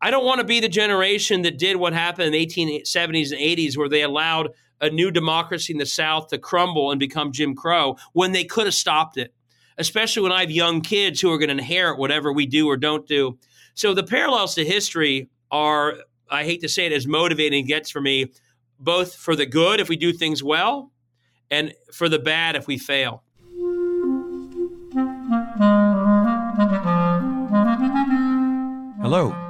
I don't want to be the generation that did what happened in the 1870s and 80s, where they allowed a new democracy in the South to crumble and become Jim Crow when they could have stopped it, especially when I have young kids who are going to inherit whatever we do or don't do. So the parallels to history are, I hate to say it, as motivating it gets for me, both for the good if we do things well and for the bad if we fail. Hello,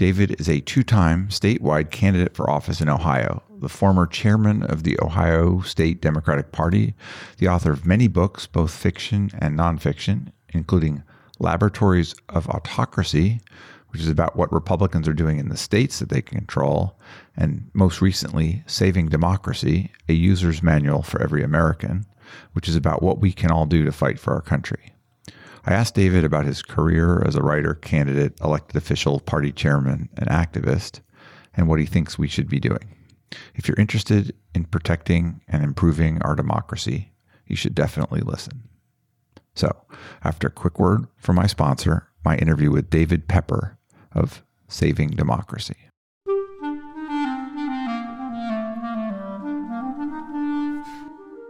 David is a two time statewide candidate for office in Ohio, the former chairman of the Ohio State Democratic Party, the author of many books, both fiction and nonfiction, including Laboratories of Autocracy, which is about what Republicans are doing in the states that they control, and most recently, Saving Democracy, a user's manual for every American, which is about what we can all do to fight for our country. I asked David about his career as a writer, candidate, elected official, party chairman, and activist, and what he thinks we should be doing. If you're interested in protecting and improving our democracy, you should definitely listen. So, after a quick word from my sponsor, my interview with David Pepper of Saving Democracy.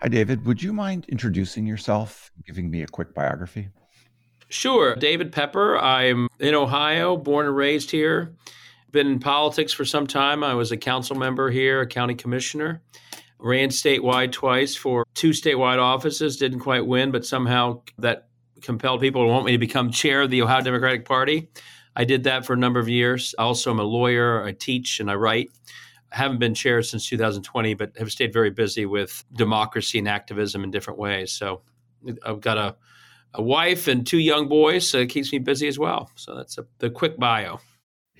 Hi, David. Would you mind introducing yourself, giving me a quick biography? Sure. David Pepper. I'm in Ohio, born and raised here. Been in politics for some time. I was a council member here, a county commissioner. Ran statewide twice for two statewide offices. Didn't quite win, but somehow that compelled people to want me to become chair of the Ohio Democratic Party. I did that for a number of years. Also, I'm a lawyer. I teach and I write. Haven't been chair since 2020, but have stayed very busy with democracy and activism in different ways. So I've got a, a wife and two young boys, so it keeps me busy as well. So that's a, the quick bio.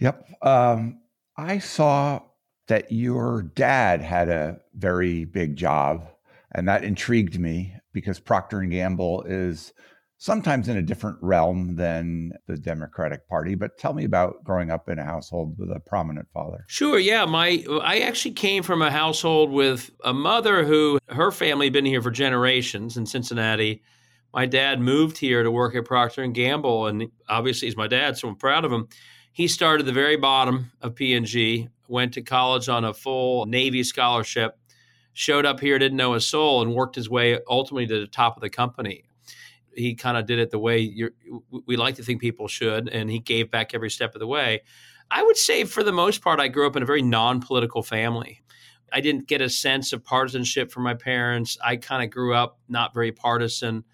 Yep. Um, I saw that your dad had a very big job, and that intrigued me because Procter and Gamble is sometimes in a different realm than the Democratic Party. But tell me about growing up in a household with a prominent father. Sure, yeah. My I actually came from a household with a mother who her family had been here for generations in Cincinnati. My dad moved here to work at Procter and Gamble, and obviously he's my dad, so I'm proud of him. He started the very bottom of P&G, went to college on a full Navy scholarship, showed up here, didn't know a soul, and worked his way ultimately to the top of the company he kind of did it the way we like to think people should, and he gave back every step of the way. I would say, for the most part, I grew up in a very non-political family. I didn't get a sense of partisanship from my parents. I kind of grew up not very partisan.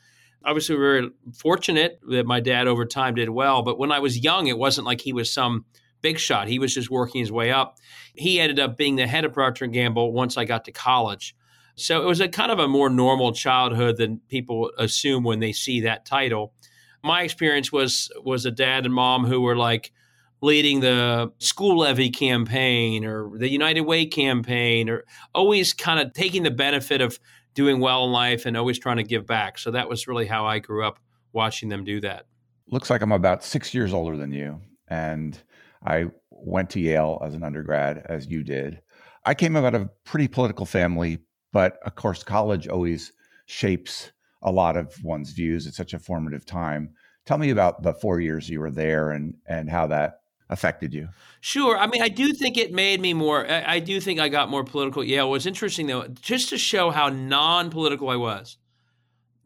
Obviously, we were very fortunate that my dad over time did well. But when I was young, it wasn't like he was some big shot. He was just working his way up. He ended up being the head of Procter Gamble once I got to college. So it was a kind of a more normal childhood than people assume when they see that title. My experience was was a dad and mom who were like leading the school levy campaign or the United Way campaign or always kind of taking the benefit of doing well in life and always trying to give back. So that was really how I grew up watching them do that. Looks like I'm about 6 years older than you and I went to Yale as an undergrad as you did. I came out of a pretty political family, but of course, college always shapes a lot of one's views. It's such a formative time. Tell me about the four years you were there and and how that affected you. Sure. I mean, I do think it made me more. I, I do think I got more political. Yeah. What's interesting though, just to show how non-political I was,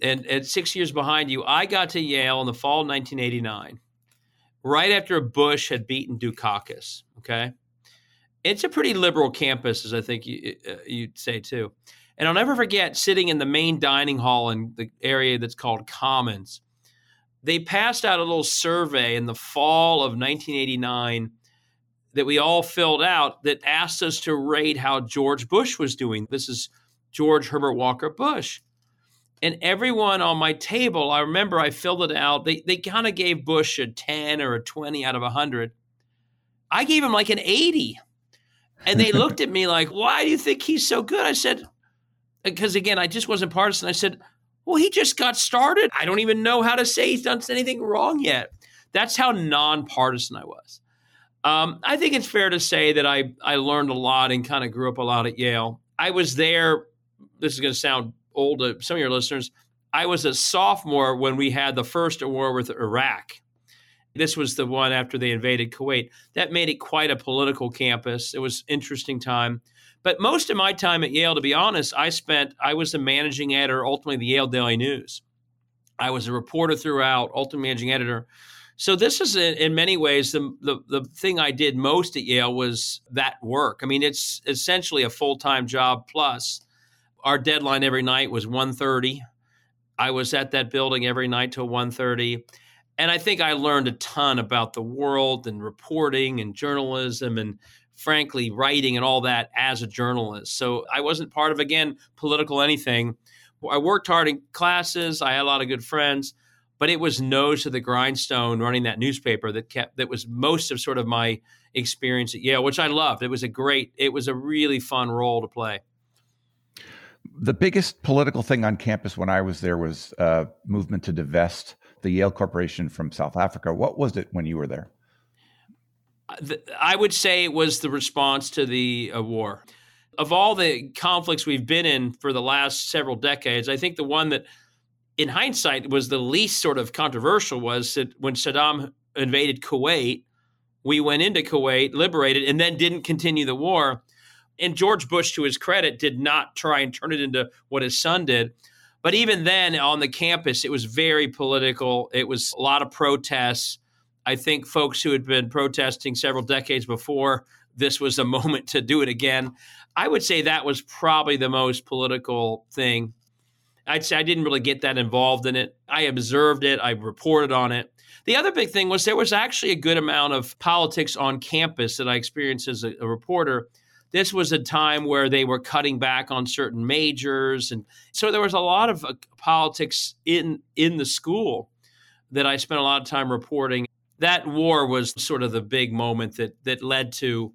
and at six years behind you, I got to Yale in the fall of 1989. right after Bush had beaten Dukakis. Okay. It's a pretty liberal campus, as I think you, uh, you'd say too. And I'll never forget sitting in the main dining hall in the area that's called Commons. They passed out a little survey in the fall of 1989 that we all filled out that asked us to rate how George Bush was doing. This is George Herbert Walker Bush. And everyone on my table, I remember I filled it out. They, they kind of gave Bush a 10 or a 20 out of 100. I gave him like an 80. And they looked at me like, why do you think he's so good? I said, because again, I just wasn't partisan. I said, well, he just got started. I don't even know how to say he's done anything wrong yet. That's how nonpartisan I was. Um, I think it's fair to say that I I learned a lot and kind of grew up a lot at Yale. I was there. This is going to sound old to some of your listeners. I was a sophomore when we had the first war with Iraq. This was the one after they invaded Kuwait. That made it quite a political campus. It was interesting time. But most of my time at Yale, to be honest, I spent, I was the managing editor, ultimately the Yale Daily News. I was a reporter throughout, ultimately managing editor. So this is in many ways the, the, the thing I did most at Yale was that work. I mean, it's essentially a full time job plus. Our deadline every night was 1.30. I was at that building every night till 1.30. And I think I learned a ton about the world and reporting and journalism and frankly, writing and all that as a journalist. So I wasn't part of, again, political anything. I worked hard in classes. I had a lot of good friends, but it was nose to the grindstone running that newspaper that kept, that was most of sort of my experience at Yale, which I loved. It was a great, it was a really fun role to play. The biggest political thing on campus when I was there was a uh, movement to divest the Yale Corporation from South Africa. What was it when you were there? I would say it was the response to the uh, war. Of all the conflicts we've been in for the last several decades, I think the one that, in hindsight, was the least sort of controversial was that when Saddam invaded Kuwait, we went into Kuwait, liberated, and then didn't continue the war. And George Bush, to his credit, did not try and turn it into what his son did. But even then, on the campus, it was very political. It was a lot of protests I think folks who had been protesting several decades before this was a moment to do it again. I would say that was probably the most political thing. I'd say I didn't really get that involved in it. I observed it, I reported on it. The other big thing was there was actually a good amount of politics on campus that I experienced as a, a reporter. This was a time where they were cutting back on certain majors, and so there was a lot of uh, politics in in the school that I spent a lot of time reporting that war was sort of the big moment that that led to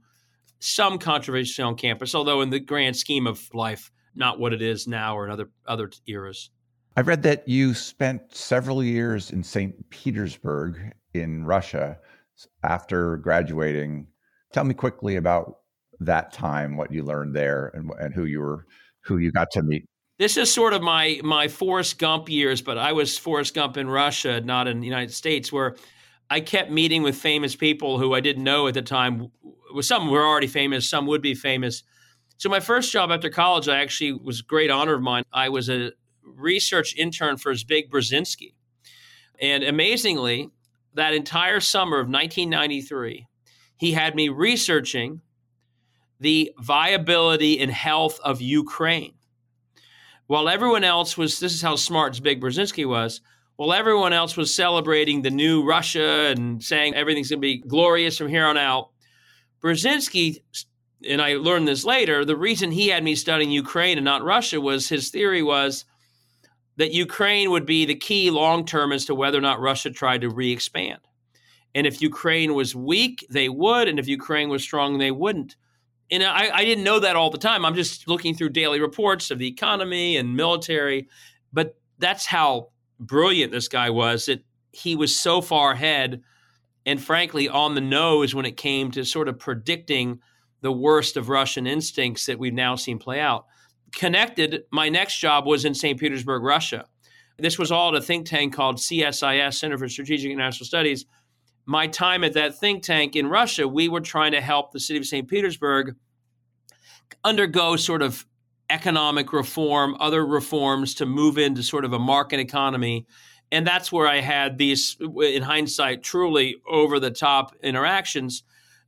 some controversy on campus, although in the grand scheme of life, not what it is now or in other other eras. I've read that you spent several years in St. Petersburg in Russia after graduating. Tell me quickly about that time, what you learned there, and, and who you were, who you got to meet. This is sort of my my Forrest Gump years, but I was Forrest Gump in Russia, not in the United States, where I kept meeting with famous people who I didn't know at the time. Some were already famous, some would be famous. So my first job after college, I actually was great honor of mine. I was a research intern for Zbig Brzezinski. And amazingly, that entire summer of 1993, he had me researching the viability and health of Ukraine. While everyone else was, this is how smart Zbig Brzezinski was, while everyone else was celebrating the new Russia and saying everything's going to be glorious from here on out, Brzezinski, and I learned this later, the reason he had me studying Ukraine and not Russia was his theory was that Ukraine would be the key long term as to whether or not Russia tried to re expand. And if Ukraine was weak, they would. And if Ukraine was strong, they wouldn't. And I, I didn't know that all the time. I'm just looking through daily reports of the economy and military. But that's how brilliant this guy was that he was so far ahead and frankly on the nose when it came to sort of predicting the worst of Russian instincts that we've now seen play out. Connected, my next job was in St. Petersburg, Russia. This was all at a think tank called CSIS, Center for Strategic International Studies. My time at that think tank in Russia, we were trying to help the city of St. Petersburg undergo sort of economic reform, other reforms to move into sort of a market economy And that's where I had these, in hindsight, truly over the top interactions.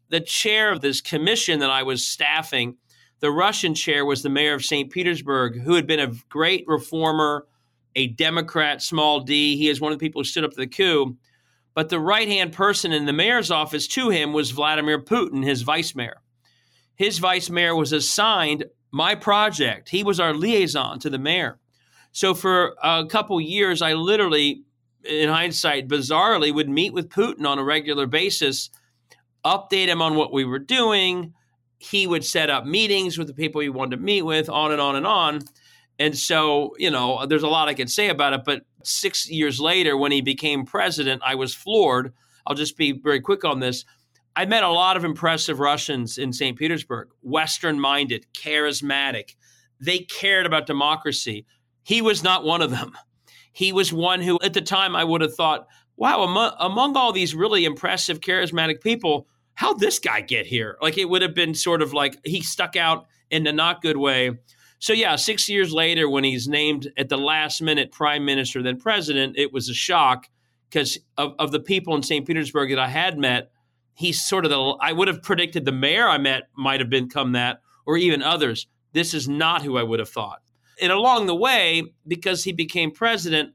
The chair of this commission that I was staffing, the Russian chair was the mayor of St. Petersburg, who had been a great reformer, a Democrat, small d. He is one of the people who stood up to the coup. But the right hand person in the mayor's office to him was Vladimir Putin, his vice mayor. His vice mayor was assigned my project. He was our liaison to the mayor. So for a couple years, I literally, in hindsight, bizarrely would meet with Putin on a regular basis, update him on what we were doing. He would set up meetings with the people he wanted to meet with, on and on and on. And so, you know, there's a lot I could say about it, but six years later, when he became president, I was floored. I'll just be very quick on this. I met a lot of impressive Russians in St. Petersburg, Western minded, charismatic. They cared about democracy. He was not one of them. He was one who, at the time, I would have thought, wow, among, among all these really impressive, charismatic people, how'd this guy get here? Like it would have been sort of like he stuck out in a not good way. So, yeah, six years later, when he's named at the last minute prime minister, then president, it was a shock because of, of the people in St. Petersburg that I had met. He's sort of the, I would have predicted the mayor I met might have become that, or even others. This is not who I would have thought. And along the way, because he became president,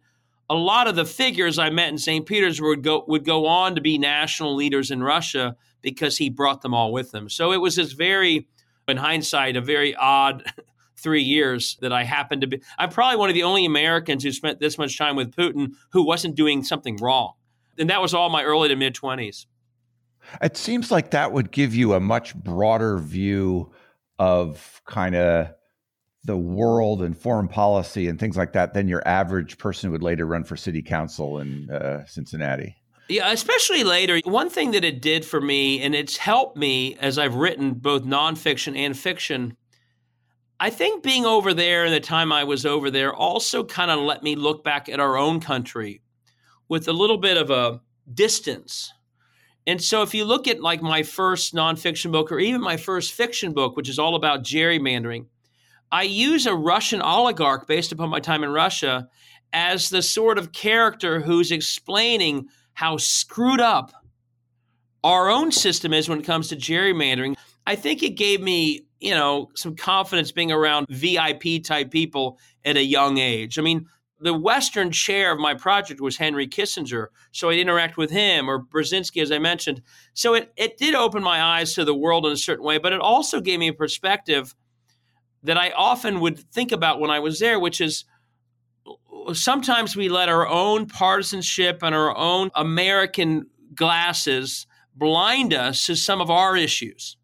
a lot of the figures I met in St. Petersburg would go, would go on to be national leaders in Russia because he brought them all with him. So it was this very, in hindsight, a very odd three years that I happened to be. I'm probably one of the only Americans who spent this much time with Putin who wasn't doing something wrong. And that was all my early to mid 20s. It seems like that would give you a much broader view of kind of the world and foreign policy and things like that than your average person who would later run for city council in uh, Cincinnati. Yeah, especially later. One thing that it did for me, and it's helped me as I've written both nonfiction and fiction. I think being over there and the time I was over there also kind of let me look back at our own country with a little bit of a distance. And so if you look at like my first nonfiction book or even my first fiction book, which is all about gerrymandering, I use a Russian oligarch based upon my time in Russia as the sort of character who's explaining how screwed up our own system is when it comes to gerrymandering. I think it gave me, you know, some confidence being around VIP type people at a young age. I mean, the Western chair of my project was Henry Kissinger, so I'd interact with him or Brzezinski, as I mentioned. So it, it did open my eyes to the world in a certain way, but it also gave me a perspective that I often would think about when I was there, which is sometimes we let our own partisanship and our own American glasses blind us to some of our issues.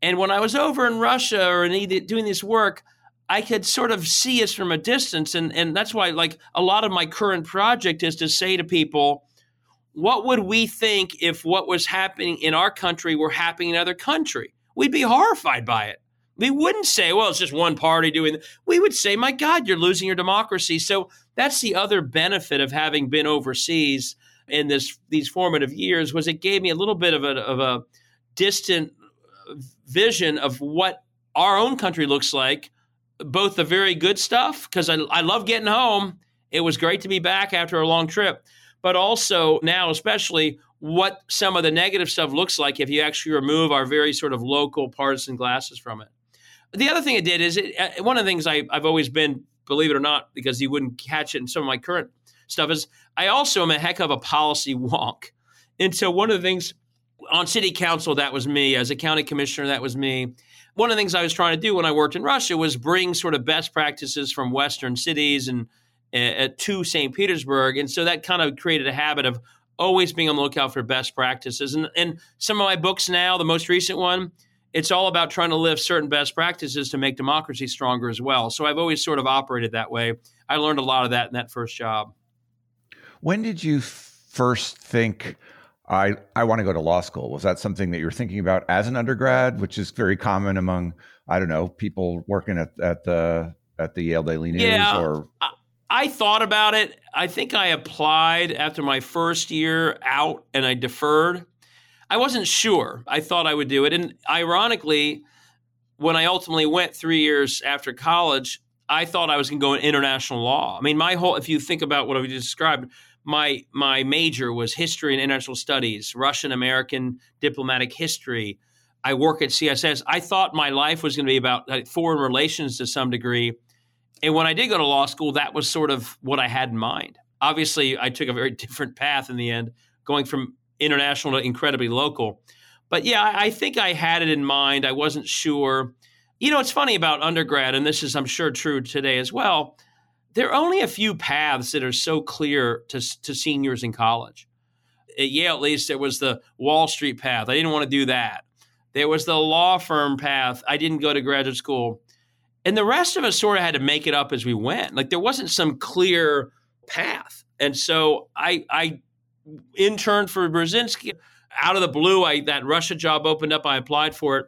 And when I was over in Russia or in doing this work, I could sort of see us from a distance. And, and that's why, like, a lot of my current project is to say to people, what would we think if what was happening in our country were happening in another country? We'd be horrified by it. We wouldn't say, well, it's just one party doing it. We would say, my God, you're losing your democracy. So that's the other benefit of having been overseas in this these formative years was it gave me a little bit of a, of a distant uh, vision of what our own country looks like, both the very good stuff, because I, I love getting home. It was great to be back after a long trip, but also now, especially what some of the negative stuff looks like if you actually remove our very sort of local partisan glasses from it. The other thing it did is it, uh, one of the things I, I've always been, believe it or not, because you wouldn't catch it in some of my current stuff, is I also am a heck of a policy wonk. And so one of the things on city council, that was me. As a county commissioner, that was me. One of the things I was trying to do when I worked in Russia was bring sort of best practices from Western cities and uh, to St. Petersburg. And so that kind of created a habit of always being on the lookout for best practices. And, and some of my books now, the most recent one, it's all about trying to live certain best practices to make democracy stronger as well. So I've always sort of operated that way. I learned a lot of that in that first job. When did you first think I I want to go to law school? Was that something that you were thinking about as an undergrad, which is very common among I don't know people working at, at the at the Yale Daily News yeah, or I, I thought about it. I think I applied after my first year out and I deferred I wasn't sure. I thought I would do it. And ironically, when I ultimately went three years after college, I thought I was going to go in international law. I mean, my whole, if you think about what I just described, my my major was history and international studies, Russian American diplomatic history. I work at CSIS. I thought my life was going to be about foreign relations to some degree. And when I did go to law school, that was sort of what I had in mind. Obviously, I took a very different path in the end, going from international to incredibly local. But yeah, I think I had it in mind. I wasn't sure. You know, it's funny about undergrad, and this is, I'm sure, true today as well. There are only a few paths that are so clear to, to seniors in college. Uh, at Yale, at least, there was the Wall Street path. I didn't want to do that. There was the law firm path. I didn't go to graduate school. And the rest of us sort of had to make it up as we went. Like there wasn't some clear path. And so I I interned for Brzezinski. Out of the blue, I that Russia job opened up. I applied for it.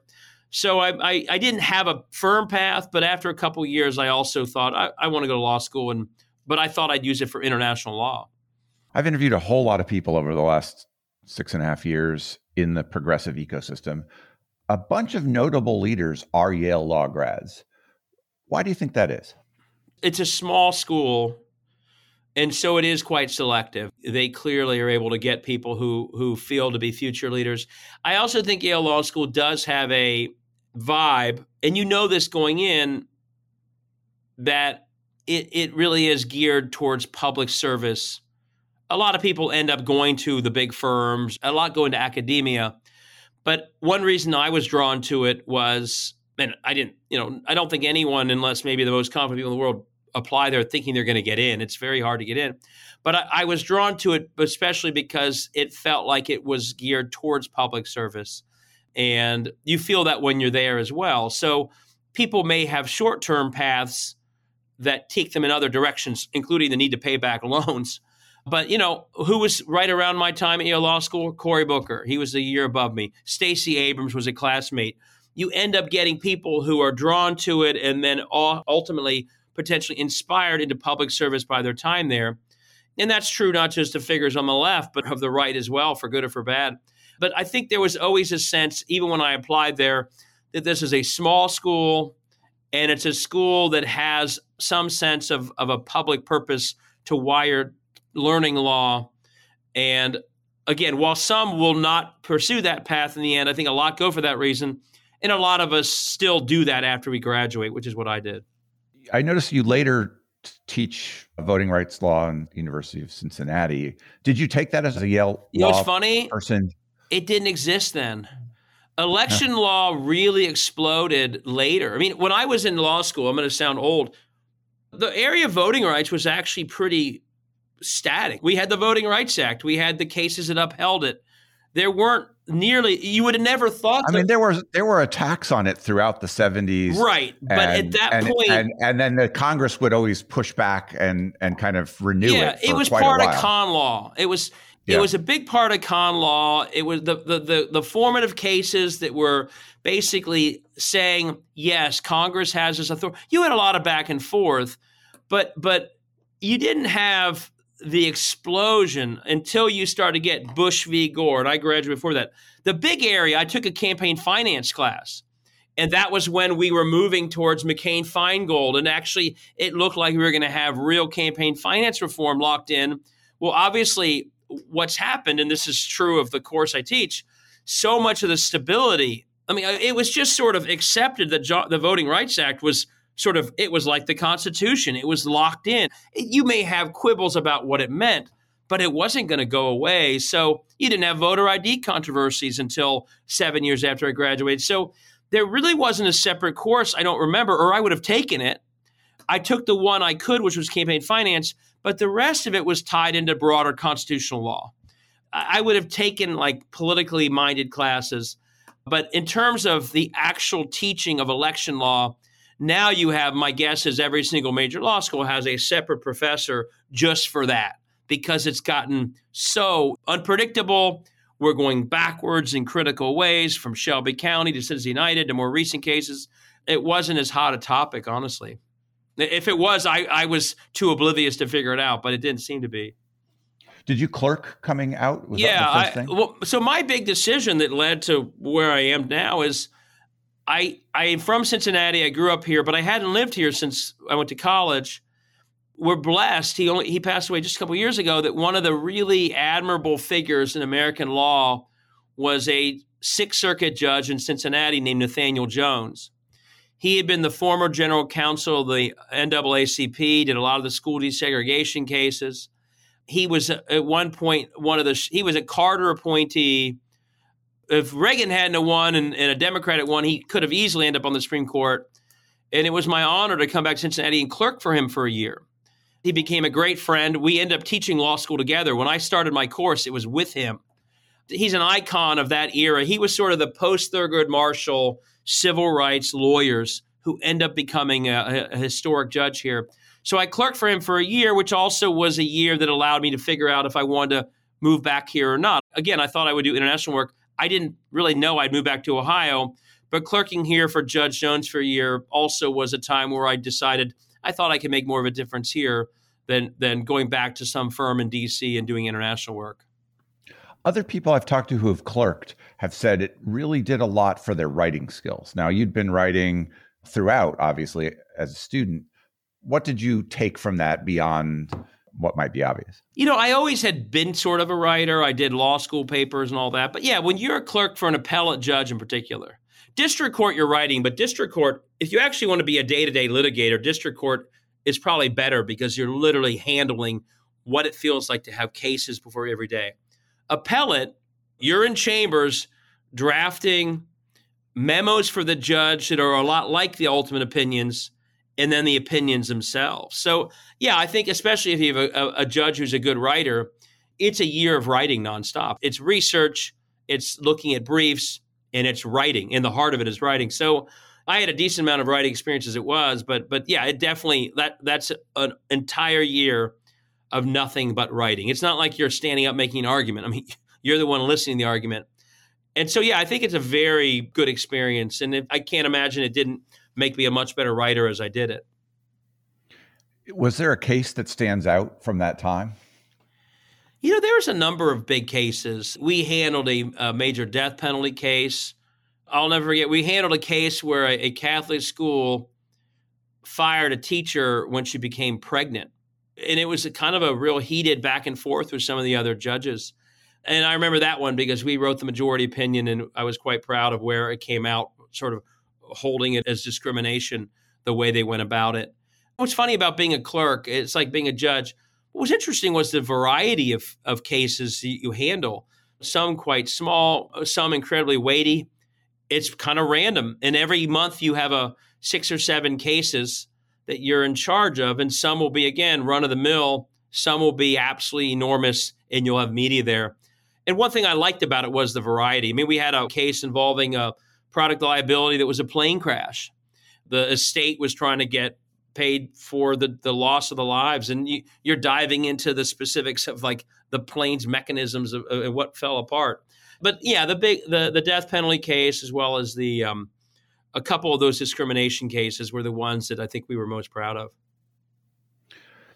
So I, I, I didn't have a firm path, but after a couple years, I also thought I, I want to go to law school, and but I thought I'd use it for international law. I've interviewed a whole lot of people over the last six and a half years in the progressive ecosystem a bunch of notable leaders are Yale law grads. Why do you think that is? It's a small school, and so it is quite selective. They clearly are able to get people who who feel to be future leaders. I also think Yale Law School does have a vibe, and you know this going in that it, it really is geared towards public service. A lot of people end up going to the big firms, a lot going to academia. But one reason I was drawn to it was, and I didn't, you know, I don't think anyone, unless maybe the most confident people in the world, apply there thinking they're going to get in. It's very hard to get in. But I, I, was drawn to it, especially because it felt like it was geared towards public service. And you feel that when you're there as well. So people may have short term paths that take them in other directions, including the need to pay back loans. But you know, who was right around my time at Yale Law School? Cory Booker. He was a year above me. Stacey Abrams was a classmate. You end up getting people who are drawn to it and then ultimately potentially inspired into public service by their time there. And that's true not just of figures on the left, but of the right as well, for good or for bad. But I think there was always a sense, even when I applied there, that this is a small school and it's a school that has some sense of, of a public purpose to wire learning law. And again, while some will not pursue that path in the end, I think a lot go for that reason. And a lot of us still do that after we graduate, which is what I did. I noticed you later teach voting rights law in the University of Cincinnati. Did you take that as a Yale you know, it's funny? person? It didn't exist then. Election law really exploded later. I mean, when I was in law school, I'm going to sound old. The area of voting rights was actually pretty static. We had the Voting Rights Act. We had the cases that upheld it. There weren't nearly. You would have never thought. I mean, there was there were attacks on it throughout the seventies, right? And, but at that and, point, and, and, then the Congress would always push back and and kind of renew yeah, it. Yeah, it was part of con law. It was it was a big part of con law. It was the, the the the formative cases that were basically saying yes, Congress has this authority. You had a lot of back and forth, but but you didn't have the explosion until you start to get Bush v. Gore. And I graduated before that. The big area, I took a campaign finance class. And that was when we were moving towards McCain Feingold. And actually, it looked like we were going to have real campaign finance reform locked in. Well, obviously, what's happened, and this is true of the course I teach, so much of the stability, I mean, it was just sort of accepted that the Voting Rights Act was sort of it was like the Constitution. It was locked in. You may have quibbles about what it meant, but it wasn't going to go away. So you didn't have voter ID controversies until seven years after I graduated. So there really wasn't a separate course. I don't remember, or I would have taken it. I took the one I could, which was campaign finance, but the rest of it was tied into broader constitutional law. I would have taken like politically minded classes. But in terms of the actual teaching of election law, now you have, my guess is every single major law school has a separate professor just for that because it's gotten so unpredictable. We're going backwards in critical ways from Shelby County to Citizens United to more recent cases. It wasn't as hot a topic, honestly. If it was, I, I was too oblivious to figure it out, but it didn't seem to be. Did you clerk coming out? Was yeah. I, well, so my big decision that led to where I am now is – I I am from Cincinnati. I grew up here, but I hadn't lived here since I went to college. we're blessed. He only he passed away just a couple years ago. That one of the really admirable figures in American law was a Sixth Circuit judge in Cincinnati named Nathaniel Jones. He had been the former general counsel of the NAACP, did a lot of the school desegregation cases. He was uh, at one point one of the he was a Carter appointee. If Reagan hadn't won and, and a Democrat had won, he could have easily ended up on the Supreme Court. And it was my honor to come back to Cincinnati and clerk for him for a year. He became a great friend. We ended up teaching law school together. When I started my course, it was with him. He's an icon of that era. He was sort of the post Thurgood Marshall civil rights lawyers who end up becoming a, a historic judge here. So I clerked for him for a year, which also was a year that allowed me to figure out if I wanted to move back here or not. Again, I thought I would do international work. I didn't really know I'd move back to Ohio, but clerking here for Judge Jones for a year also was a time where I decided I thought I could make more of a difference here than than going back to some firm in DC and doing international work. Other people I've talked to who have clerked have said it really did a lot for their writing skills. Now, you'd been writing throughout, obviously, as a student. What did you take from that beyond what might be obvious? You know, I always had been sort of a writer. I did law school papers and all that. But yeah, when you're a clerk for an appellate judge in particular, district court you're writing, but district court, if you actually want to be a day to day litigator, district court is probably better because you're literally handling what it feels like to have cases before you every day. Appellate, you're in chambers drafting memos for the judge that are a lot like the ultimate opinions and then the opinions themselves. So, yeah, I think especially if you have a, a, judge who's a good writer, it's a year of writing nonstop. It's research, it's looking at briefs, and it's writing. In the heart of it is writing. So, I had a decent amount of writing experience as it was, but but yeah, it definitely that that's an entire year of nothing but writing. It's not like you're standing up making an argument. I mean, you're the one listening to the argument. And so, yeah, I think it's a very good experience. And it, I can't imagine it didn't make me a much better writer as I did it. Was there a case that stands out from that time? You know, there's a number of big cases. We handled a, a, major death penalty case. I'll never forget, we handled a case where a, a Catholic school fired a teacher when she became pregnant. And it was a kind of a real heated back and forth with some of the other judges. And I remember that one because we wrote the majority opinion, and I was quite proud of where it came out, sort of holding it as discrimination the way they went about it. What's funny about being a clerk, it's like being a judge. What was interesting was the variety of, of cases you handle. Some quite small, some incredibly weighty. It's kind of random. And every month you have a six or seven cases that you're in charge of, and some will be again run of the mill, some will be absolutely enormous, and you'll have media there. And one thing I liked about it was the variety. I mean, we had a case involving a product liability that was a plane crash. The estate was trying to get paid for the, the loss of the lives, and you, are diving into the specifics of like the plane's mechanisms of, of, what fell apart. But yeah, the big the the death penalty case as well as the um, a couple of those discrimination cases were the ones that I think we were most proud of.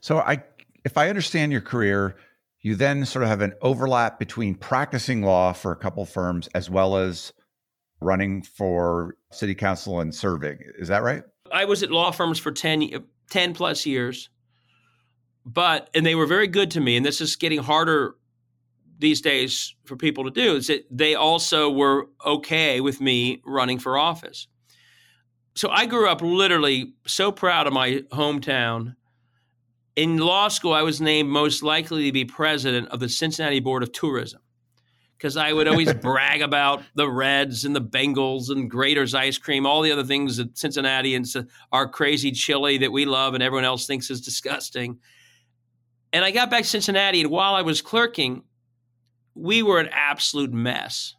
So I if I understand your career, you then sort of have an overlap between practicing law for a couple firms as well as running for city council and serving. Is that right? I was at law firms for 10, uh, 10 plus years. But, and they were very good to me. And this is getting harder these days for people to do, is that they also were okay with me running for office. So I grew up literally so proud of my hometown in law school, I was named most likely to be president of the Cincinnati Board of Tourism because I would always brag about the Reds and the Bengals and Graeter's ice cream, all the other things that Cincinnati and our crazy chili that we love and everyone else thinks is disgusting. And I got back to Cincinnati, and while I was clerking, we were an absolute mess.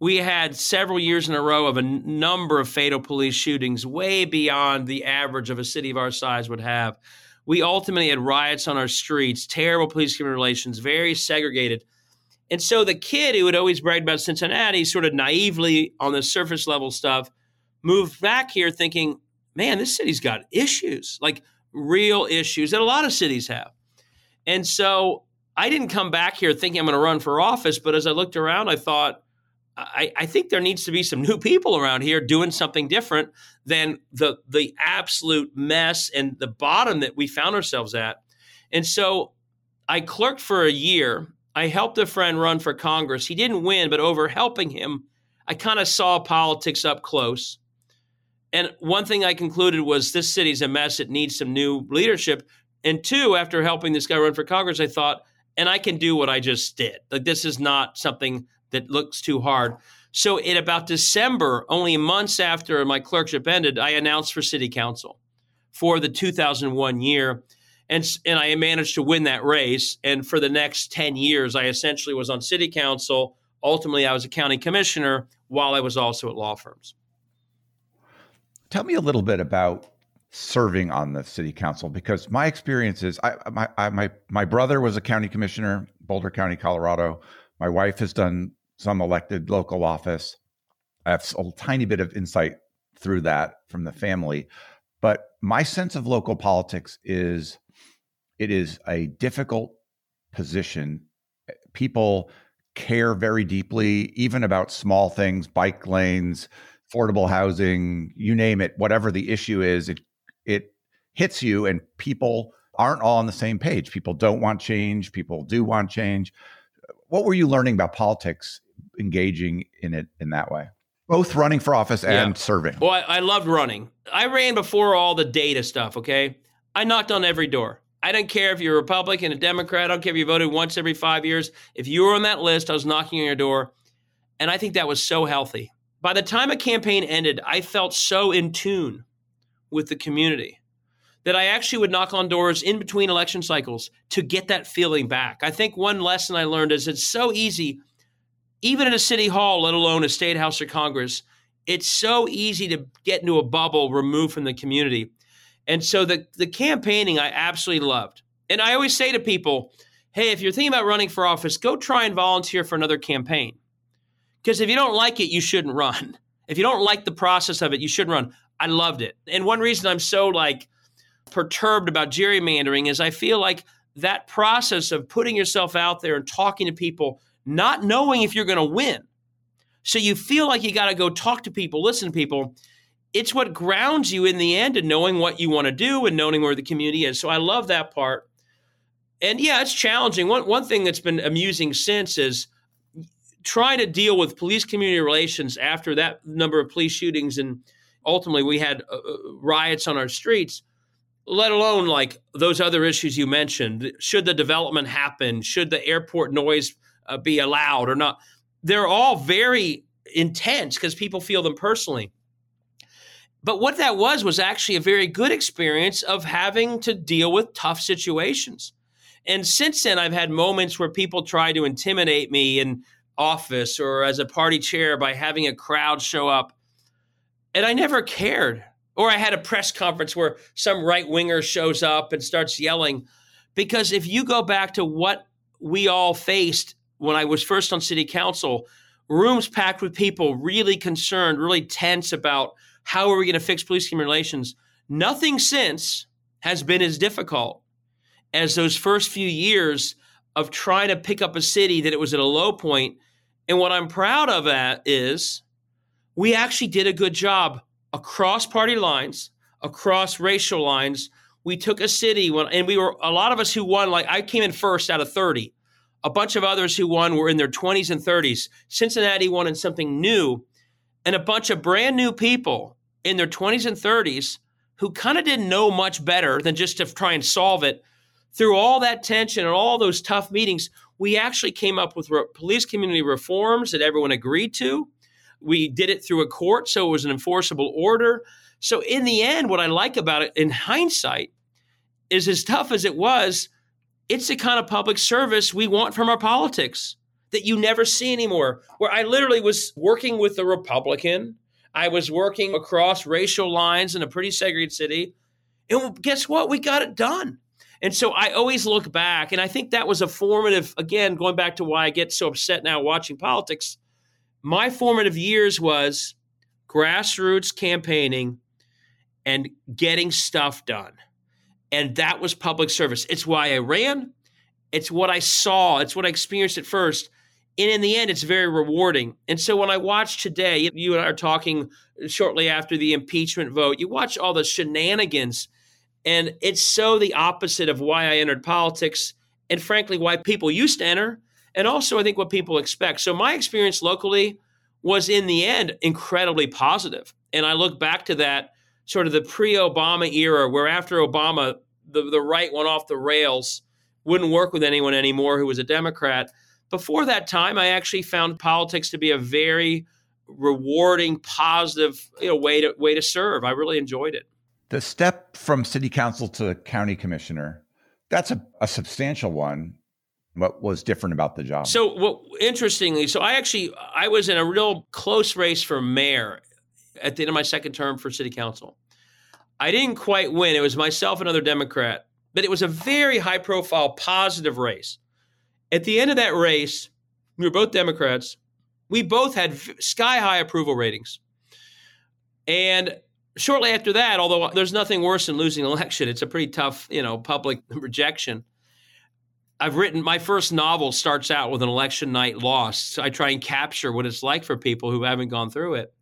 We had several years in a row of a number of fatal police shootings, way beyond the average of a city of our size would have we ultimately had riots on our streets, terrible police human relations, very segregated. And so the kid who had always bragged about Cincinnati, sort of naively on the surface level stuff, moved back here thinking, man, this city's got issues, like real issues that a lot of cities have. And so I didn't come back here thinking I'm going to run for office, but as I looked around, I thought, I, I think there needs to be some new people around here doing something different than the the absolute mess and the bottom that we found ourselves at. And so I clerked for a year. I helped a friend run for Congress. He didn't win, but over helping him, I kind of saw politics up close. And one thing I concluded was this city's a mess. It needs some new leadership. And two, after helping this guy run for Congress, I thought, and I can do what I just did. Like this is not something that looks too hard. So in about December, only months after my clerkship ended, I announced for city council for the 2001 year. And, and I managed to win that race. And for the next 10 years, I essentially was on city council. Ultimately, I was a county commissioner while I was also at law firms. Tell me a little bit about serving on the city council because my experience is I, my, I, my, my brother was a county commissioner, Boulder County, Colorado. My wife has done some elected local office. I have a tiny bit of insight through that from the family. But my sense of local politics is it is a difficult position. Eh, people care very deeply, even about small things, bike lanes, affordable housing, you name it, whatever the issue is, it it hits you and people aren't all on the same page. People don't want change, people do want change. What were you learning about politics engaging in it in that way? Both running for office and yeah. serving. Well, I, I loved running. I ran before all the data stuff, okay? I knocked on every door. I don't care if you're a Republican, a Democrat, I don't care if you voted once every five years. If you were on that list, I was knocking on your door. And I think that was so healthy. By the time a campaign ended, I felt so in tune with the community that I actually would knock on doors in between election cycles to get that feeling back. I think one lesson I learned is it's so easy even in a city hall, let alone a state house or Congress, it's so easy to get into a bubble removed from the community. And so the, the campaigning I absolutely loved. And I always say to people, hey, if you're thinking about running for office, go try and volunteer for another campaign. Because if you don't like it, you shouldn't run. If you don't like the process of it, you shouldn't run. I loved it. And one reason I'm so like perturbed about gerrymandering is I feel like that process of putting yourself out there and talking to people not knowing if you're going to win. So you feel like you got to go talk to people, listen to people. It's what grounds you in the end and knowing what you want to do and knowing where the community is. So I love that part. And yeah, it's challenging. One one thing that's been amusing since is trying to deal with police community relations after that number of police shootings and ultimately we had uh, uh riots on our streets let alone like those other issues you mentioned should the development happen should the airport noise uh, be allowed or not. They're all very intense because people feel them personally. But what that was was actually a very good experience of having to deal with tough situations. And since then, I've had moments where people try to intimidate me in office or as a party chair by having a crowd show up. And I never cared. Or I had a press conference where some right winger shows up and starts yelling. Because if you go back to what we all faced when I was first on city council, rooms packed with people really concerned, really tense about how are we going to fix police human relations. Nothing since has been as difficult as those first few years of trying to pick up a city that it was at a low point. And what I'm proud of that is we actually did a good job across party lines, across racial lines. We took a city when, and we were a lot of us who won. Like I came in first out of 30 a bunch of others who won were in their 20s and 30s. Cincinnati won in something new, and a bunch of brand new people in their 20s and 30s who kind of didn't know much better than just to try and solve it. Through all that tension and all those tough meetings, we actually came up with re- police community reforms that everyone agreed to. We did it through a court, so it was an enforceable order. So, in the end, what I like about it in hindsight is as tough as it was, it's the kind of public service we want from our politics that you never see anymore. Where I literally was working with a Republican, I was working across racial lines in a pretty segregated city. And guess what? We got it done. And so I always look back, and I think that was a formative, again, going back to why I get so upset now watching politics. My formative years was grassroots campaigning and getting stuff done. And that was public service. It's why I ran. It's what I saw. It's what I experienced at first. And in the end, it's very rewarding. And so when I watch today, you and I are talking shortly after the impeachment vote, you watch all the shenanigans, and it's so the opposite of why I entered politics and frankly, why people used to enter. And also, I think what people expect. So, my experience locally was in the end incredibly positive. And I look back to that sort of the pre Obama era, where after Obama, the, the right went off the rails, wouldn't work with anyone anymore who was a Democrat. Before that time, I actually found politics to be a very rewarding, positive you know, way to way to serve. I really enjoyed it. The step from city council to county commissioner, that's a, a substantial one. What was different about the job? So, what interestingly, so I actually I was in a real close race for mayor at the end of my second term for city council. I didn't quite win. It was myself another Democrat, but it was a very high profile, positive race. At the end of that race, we were both Democrats. We both had sky high approval ratings. And shortly after that, although there's nothing worse than losing an election, it's a pretty tough, you know, public rejection. I've written my first novel starts out with an election night loss. So I try and capture what it's like for people who haven't gone through it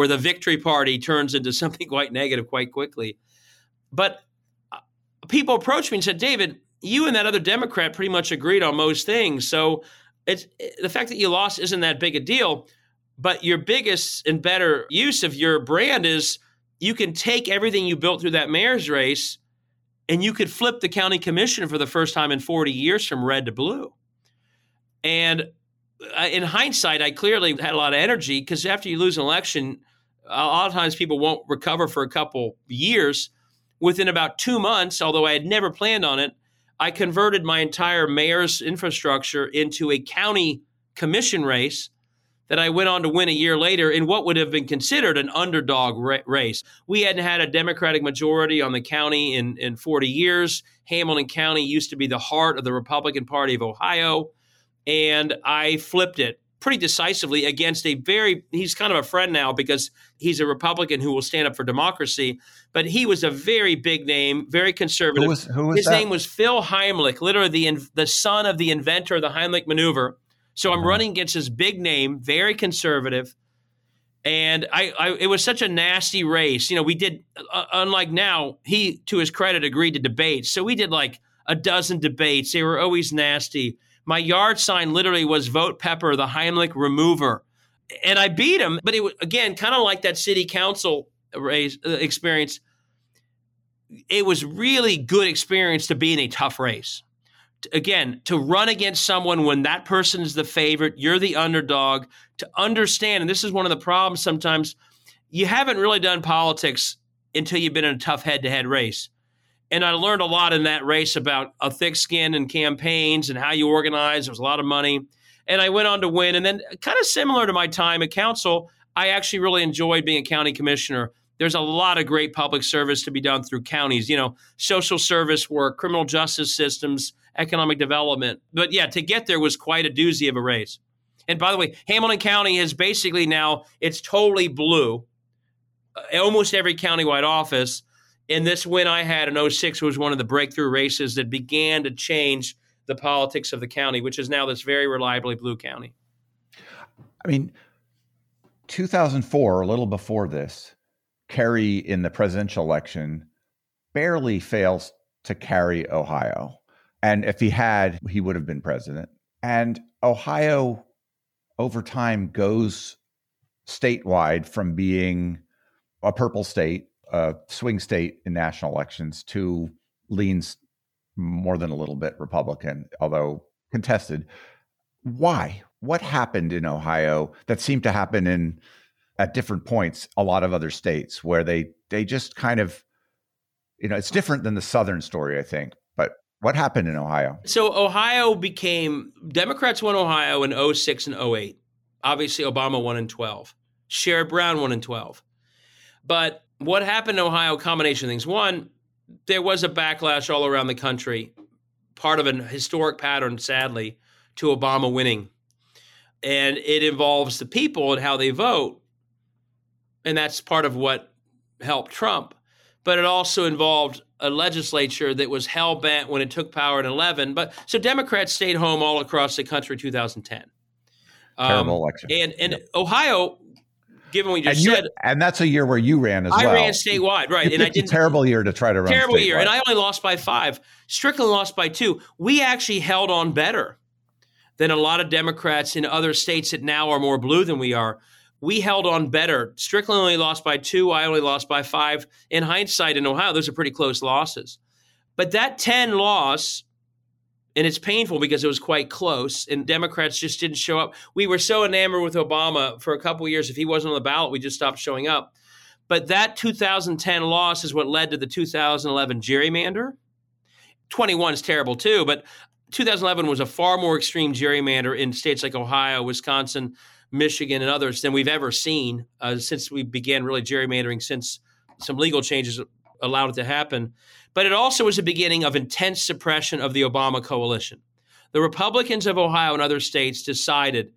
where the victory party turns into something quite negative quite quickly. But uh, people approached me and said, David, you and that other Democrat pretty much agreed on most things. So it's the fact that you lost isn't that big a deal. But your biggest and better use of your brand is you can take everything you built through that mayor's race and you could flip the county commission for the first time in 40 years from red to blue. And in hindsight, I clearly had a lot of energy because after you lose an election, a lot of times people won't recover for a couple years. Within about two months, although I had never planned on it, I converted my entire mayor's infrastructure into a county commission race that I went on to win a year later in what would have been considered an underdog ra- race. We hadn't had a Democratic majority on the county in, in 40 years. Hamilton County used to be the heart of the Republican Party of Ohio and I flipped it pretty decisively against a very he's kind of a friend now because he's a Republican who will stand up for democracy. But he was a very big name, very conservative. Who was, who was His that? name was Phil Heimlich, literally the the son of the inventor of the Heimlich maneuver. So I'm uh-huh. running against this big name, very conservative. And I, I, it was such a nasty race. You know, we did, uh, unlike now, he, to his credit, agreed to debate. So we did like a dozen debates. They were always nasty. My yard sign literally was vote Pepper, the Heimlich remover. And I beat him, but it was, again, kind of like that city council race, uh, experience. It was really good experience to be in a tough race. Again, to run against someone when that person is the favorite, you're the underdog, to understand, and this is one of the problems sometimes, you haven't really done politics until you've been in a tough head to head race. And I learned a lot in that race about a thick skin and campaigns and how you organize. There was a lot of money. And I went on to win. And then, kind of similar to my time at council, I actually really enjoyed being a county commissioner. There's a lot of great public service to be done through counties, you know, social service work, criminal justice systems, economic development. But yeah, to get there was quite a doozy of a race. And by the way, Hamilton County is basically now, it's totally blue. Uh, almost every countywide office and this win I had in 06 was one of the breakthrough races that began to change the politics of the county, which is now this very reliably blue county. I mean, 2004, a little before this, Kerry in the presidential election barely fails to carry Ohio. And if he had, he would have been president. And Ohio, over time, goes statewide from being a purple state a swing state in national elections to leans more than a little bit Republican, although contested. Why? What happened in Ohio that seemed to happen in at different points a lot of other states where they they just kind of you know it's different than the southern story I think but what happened in Ohio? So Ohio became Democrats won Ohio in 06 and 08. Obviously Obama won in 12. Sherrod Brown won in 12. But what happened in Ohio, combination of things. One, there was a backlash all around the country, part of an historic pattern, sadly, to Obama winning. And it involves the people and how they vote. And that's part of what helped Trump. But it also involved a legislature that was hell bent when it took power in 11. But so Democrats stayed home all across the country 2010. Terrible um, election. And and yep. Ohio, given what you just and said, and that's a year where you ran as I well. I ran statewide, right? and I did terrible year to try to run. Terrible statewide. year, and I only lost by five. Strickland lost by two. We actually held on better than a lot of Democrats in other states that now are more blue than we are. We held on better. Strickland only lost by two. I only lost by five. In hindsight, in Ohio, those are pretty close losses. But that 10 loss and it's painful because it was quite close and democrats just didn't show up. We were so enamored with obama for a couple years if he wasn't on the ballot we just stopped showing up. But that 2010 loss is what led to the 2011 gerrymander. 21 is terrible too but 2011 was a far more extreme gerrymander in states like ohio wisconsin michigan and others than we've ever seen uh, since we began really gerrymandering since some legal changes allowed it to happen but it also was a beginning of intense suppression of the Obama coalition. The Republicans of Ohio and other states decided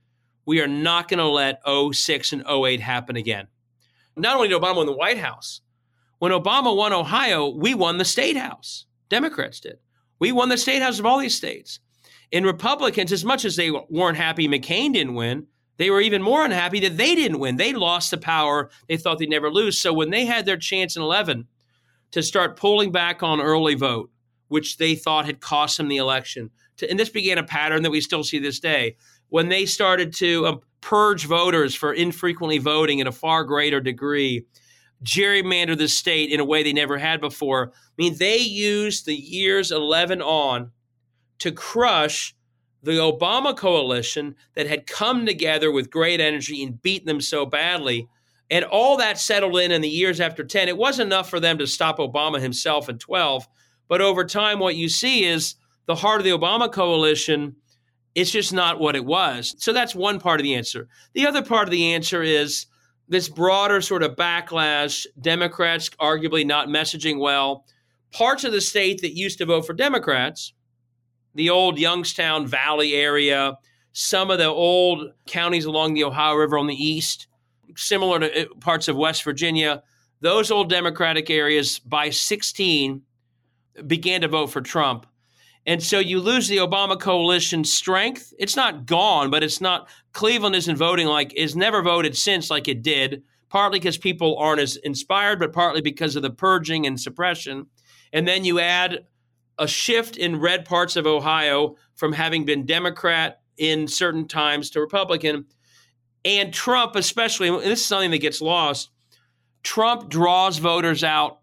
we are not going to let 06 and 08 happen again. Not only did Obama win the White House, when Obama won Ohio, we won the state house. Democrats did. We won the state house of all these states. And Republicans, as much as they weren't happy McCain didn't win, they were even more unhappy that they didn't win. They lost the power they thought they'd never lose. So when they had their chance in 11, to start pulling back on early vote, which they thought had cost them the election. To, and this began a pattern that we still see this day. When they started to uh, purge voters for infrequently voting in a far greater degree, gerrymander the state in a way they never had before. I mean, they used the years 11 on to crush the Obama coalition that had come together with great energy and beaten them so badly and all that settled in in the years after 10. It wasn't enough for them to stop Obama himself in 12. But over time, what you see is the heart of the Obama coalition it's just not what it was. So that's one part of the answer. The other part of the answer is this broader sort of backlash, Democrats arguably not messaging well. Parts of the state that used to vote for Democrats, the old Youngstown Valley area, some of the old counties along the Ohio River on the east, similar to uh, parts of West Virginia, those old Democratic areas by 16 began to vote for Trump. And so you lose the Obama coalition strength. It's not gone, but it's not. Cleveland isn't voting like is never voted since like it did, partly because people aren't as inspired, but partly because of the purging and suppression. And then you add a shift in red parts of Ohio from having been Democrat in certain times to Republican. And Trump, especially, and this is something that gets lost. Trump draws voters out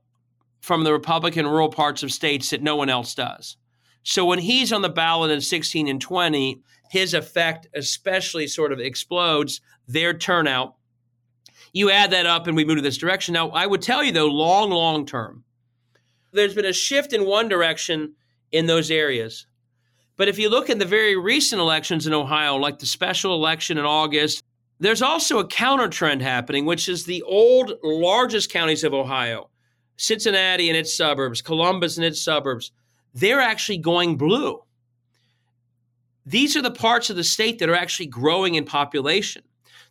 from the Republican rural parts of states that no one else does. So when he's on the ballot in 16 and 20, his effect especially sort of explodes their turnout. You add that up and we move to this direction. Now, I would tell you though, long, long term, there's been a shift in one direction in those areas. But if you look at the very recent elections in Ohio, like the special election in August, there's also a counter trend happening, which is the old largest counties of Ohio, Cincinnati and its suburbs, Columbus and its suburbs, they're actually going blue. These are the parts of the state that are actually growing in population.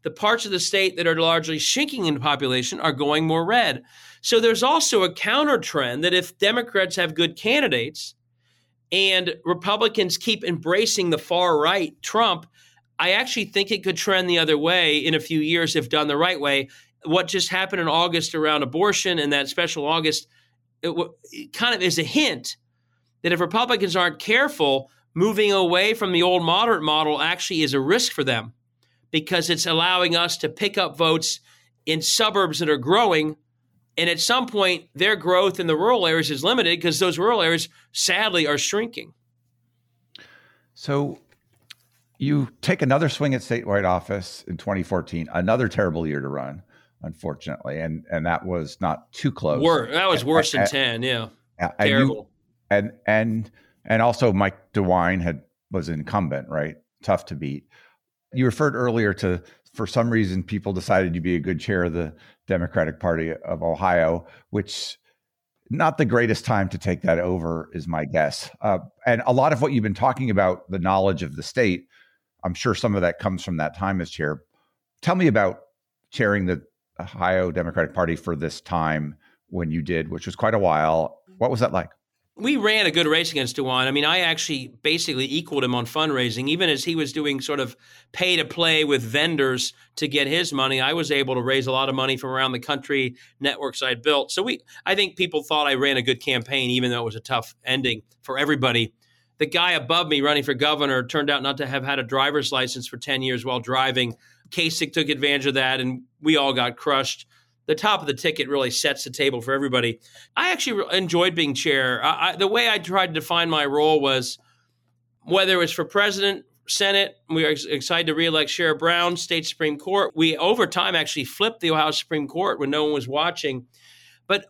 The parts of the state that are largely shrinking in population are going more red. So there's also a counter trend that if Democrats have good candidates and Republicans keep embracing the far right, Trump, I actually think it could trend the other way in a few years if done the right way. What just happened in August around abortion and that special August it, it kind of is a hint that if Republicans aren't careful, moving away from the old moderate model actually is a risk for them because it's allowing us to pick up votes in suburbs that are growing. And at some point, their growth in the rural areas is limited because those rural areas sadly are shrinking. So, you take another swing at statewide office in 2014, another terrible year to run, unfortunately, and and that was not too close. Worse, that was worse and, than ten. Yeah, and terrible. You, and and and also Mike DeWine had was incumbent, right? Tough to beat. You referred earlier to for some reason people decided you'd be a good chair of the Democratic Party of Ohio, which not the greatest time to take that over is my guess. Uh, and a lot of what you've been talking about, the knowledge of the state, I'm sure some of that comes from that time as chair. Tell me about chairing the Ohio Democratic Party for this time when you did, which was quite a while. What was that like? we ran a good race against DeWine. I mean, I actually basically equaled him on fundraising. Even as he was doing sort of pay to play with vendors to get his money, I was able to raise a lot of money from around the country, networks I'd built. So we, I think people thought I ran a good campaign, even though it was a tough ending for everybody. The guy above me running for governor turned out not to have had a driver's license for 10 years while driving. Kasich took advantage of that, and we all got crushed the top of the ticket really sets the table for everybody. I actually enjoyed being chair. I, I, the way I tried to define my role was whether it was for president, Senate, we are excited to reelect Sherrod Brown, state Supreme Court. We, over time, actually flipped the Ohio Supreme Court when no one was watching. But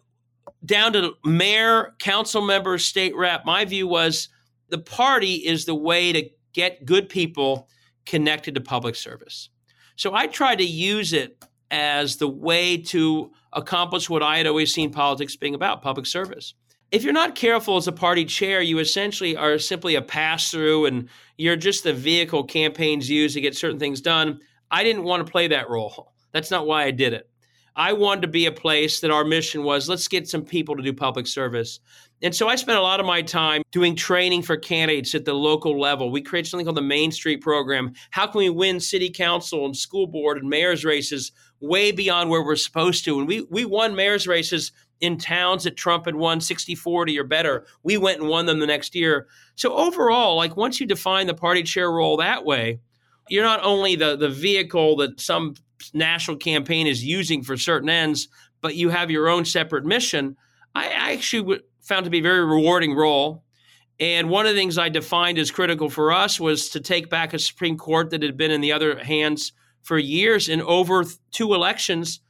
down to mayor, council member, state rep, my view was the party is the way to get good people connected to public service. So I tried to use it as the way to accomplish what I had always seen politics being about public service. If you're not careful as a party chair, you essentially are simply a pass through and you're just the vehicle campaigns use to get certain things done. I didn't want to play that role. That's not why I did it. I wanted to be a place that our mission was let's get some people to do public service. And so I spent a lot of my time doing training for candidates at the local level. We created something called the Main Street Program. How can we win city council and school board and mayor's races way beyond where we're supposed to? And we, we won mayor's races in towns that Trump had won 60 40 or better. We went and won them the next year. So overall, like once you define the party chair role that way, you're not only the, the vehicle that some national campaign is using for certain ends, but you have your own separate mission. I actually found to be a very rewarding role. And one of the things I defined as critical for us was to take back a Supreme Court that had been in the other hands for years. And over two elections,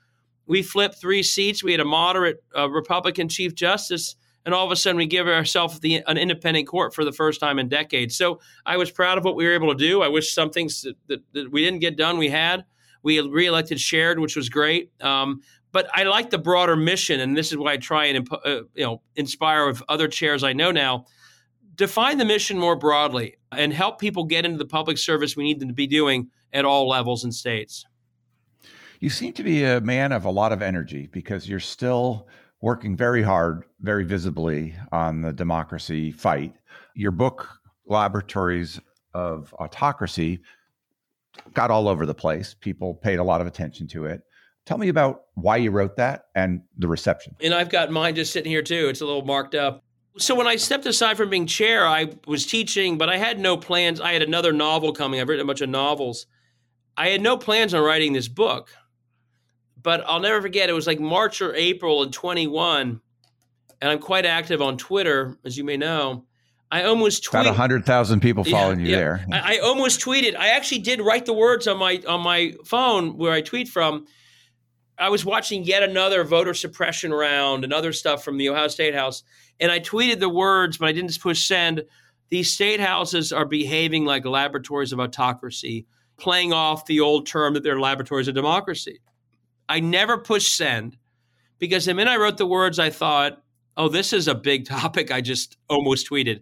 we flipped three seats. We had a moderate uh, Republican Chief Justice, and all of a sudden we give ourselves the, an independent court for the first time in decades. So I was proud of what we were able to do. I wish some things that, that, that we didn't get done, we had. We reelected Sherrod, which was great. Um, but I like the broader mission, and this is why I try and uh, you know inspire with other chairs I know now. Define the mission more broadly and help people get into the public service we need them to be doing at all levels and states. You seem to be a man of a lot of energy because you're still working very hard, very visibly on the democracy fight. Your book, Laboratories of Autocracy, got all over the place. People paid a lot of attention to it. Tell me about why you wrote that and the reception. And I've got mine just sitting here too. It's a little marked up. So when I stepped aside from being chair, I was teaching, but I had no plans. I had another novel coming. I've written a bunch of novels. I had no plans on writing this book. But I'll never forget, it was like March or April in 21, and I'm quite active on Twitter, as you may know. I almost tweeted. About 100,000 people following yeah, you yeah. there. I, I almost tweeted. I actually did write the words on my on my phone where I tweet from I was watching yet another voter suppression round and other stuff from the Ohio State House, and I tweeted the words, but I didn't push send. These state houses are behaving like laboratories of autocracy, playing off the old term that they're laboratories of democracy. I never pushed send because the minute I wrote the words, I thought, oh, this is a big topic. I just almost tweeted.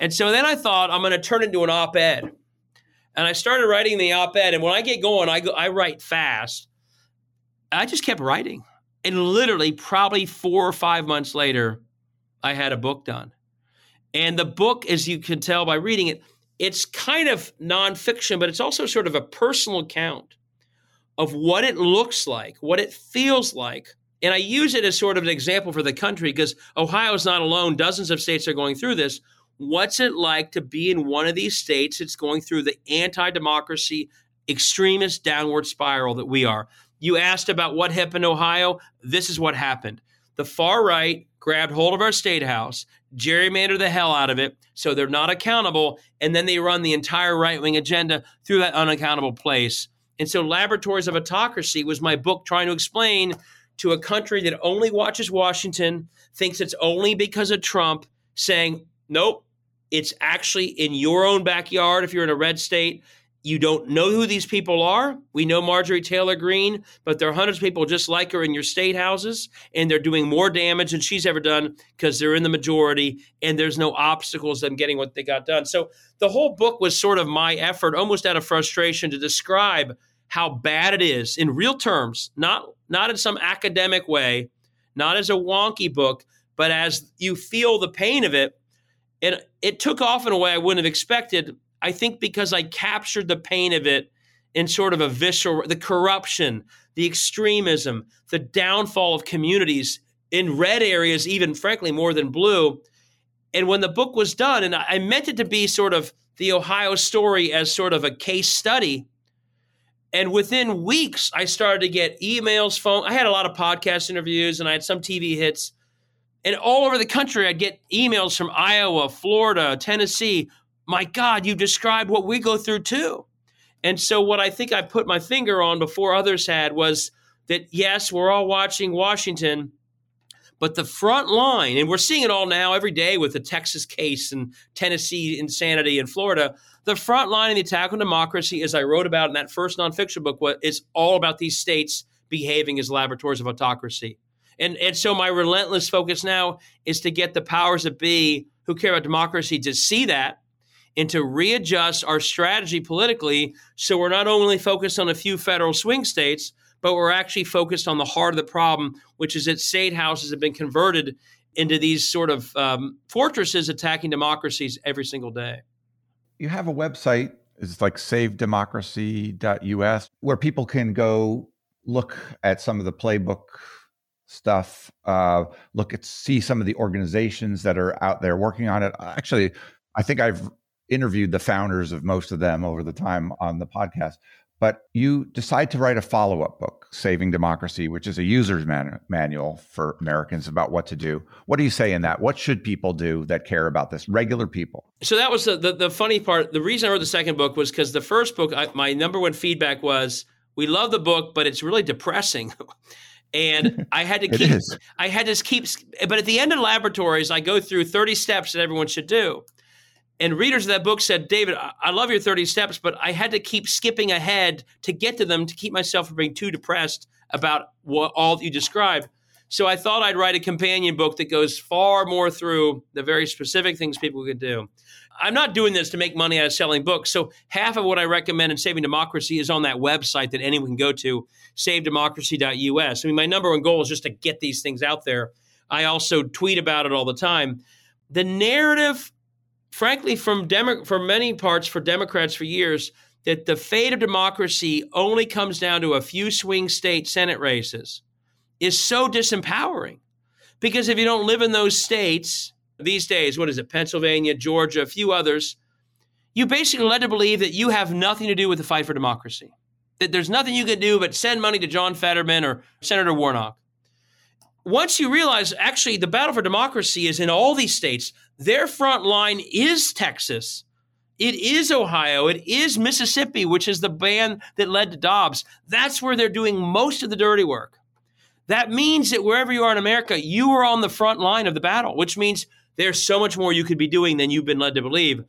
And so then I thought, I'm going to turn it into an op ed. And I started writing the op ed. And when I get going, I, go, I write fast. I just kept writing. And literally, probably four or five months later, I had a book done. And the book, as you can tell by reading it, it's kind of nonfiction, but it's also sort of a personal account of what it looks like, what it feels like. And I use it as sort of an example for the country because Ohio is not alone. Dozens of states are going through this. What's it like to be in one of these states that's going through the anti democracy, extremist downward spiral that we are? You asked about what happened in Ohio. This is what happened. The far right grabbed hold of our state house, gerrymandered the hell out of it, so they're not accountable, and then they run the entire right wing agenda through that unaccountable place. And so, Laboratories of Autocracy was my book trying to explain to a country that only watches Washington, thinks it's only because of Trump, saying, nope, it's actually in your own backyard if you're in a red state. You don't know who these people are. We know Marjorie Taylor Greene, but there are hundreds of people just like her in your state houses, and they're doing more damage than she's ever done because they're in the majority, and there's no obstacles them getting what they got done. So the whole book was sort of my effort, almost out of frustration, to describe how bad it is in real terms, not not in some academic way, not as a wonky book, but as you feel the pain of it, and it took off in a way I wouldn't have expected. I think because I captured the pain of it in sort of a visceral, the corruption, the extremism, the downfall of communities in red areas, even frankly more than blue. And when the book was done, and I meant it to be sort of the Ohio story as sort of a case study. And within weeks, I started to get emails, phone. I had a lot of podcast interviews and I had some TV hits. And all over the country, I'd get emails from Iowa, Florida, Tennessee. My God, you described what we go through too. And so, what I think I put my finger on before others had was that yes, we're all watching Washington, but the front line, and we're seeing it all now every day with the Texas case and Tennessee insanity in Florida. The front line of the attack on democracy, as I wrote about in that first nonfiction book, is all about these states behaving as laboratories of autocracy. And, and so my relentless focus now is to get the powers that be who care about democracy to see that and to readjust our strategy politically so we're not only focused on a few federal swing states, but we're actually focused on the heart of the problem, which is that state houses have been converted into these sort of um, fortresses attacking democracies every single day. You have a website, it's like savedemocracy.us, where people can go look at some of the playbook stuff, uh, look at see some of the organizations that are out there working on it. Actually, I think I've interviewed the founders of most of them over the time on the podcast. But you decide to write a follow up book, Saving Democracy, which is a user's man- manual for Americans about what to do. What do you say in that? What should people do that care about this? Regular people. So that was the, the, the funny part. The reason I wrote the second book was because the first book, I, my number one feedback was, we love the book, but it's really depressing. and I had to keep I had to keep but at the end of laboratories I go through 30 steps that everyone should do. And readers of that book said, David, I love your 30 steps, but I had to keep skipping ahead to get to them to keep myself from being too depressed about what all that you described. So I thought I'd write a companion book that goes far more through the very specific things people could do. I'm not doing this to make money out of selling books. So half of what I recommend in Saving Democracy is on that website that anyone can go to, savedemocracy.us. I mean, my number one goal is just to get these things out there. I also tweet about it all the time. The narrative frankly, from Demo- for many parts for Democrats for years, that the fate of democracy only comes down to a few swing state Senate races is so disempowering. Because if you don't live in those states these days, what is it, Pennsylvania, Georgia, a few others, you basically led to believe that you have nothing to do with the fight for democracy. That there's nothing you can do but send money to John Fetterman or Senator Warnock once you realize actually the battle for democracy is in all these states, their front line is Texas. It is Ohio. It is Mississippi, which is the band that led to Dobbs. That's where they're doing most of the dirty work. That means that wherever you are in America, you are on the front line of the battle, which means there's so much more you could be doing than you've been led to believe.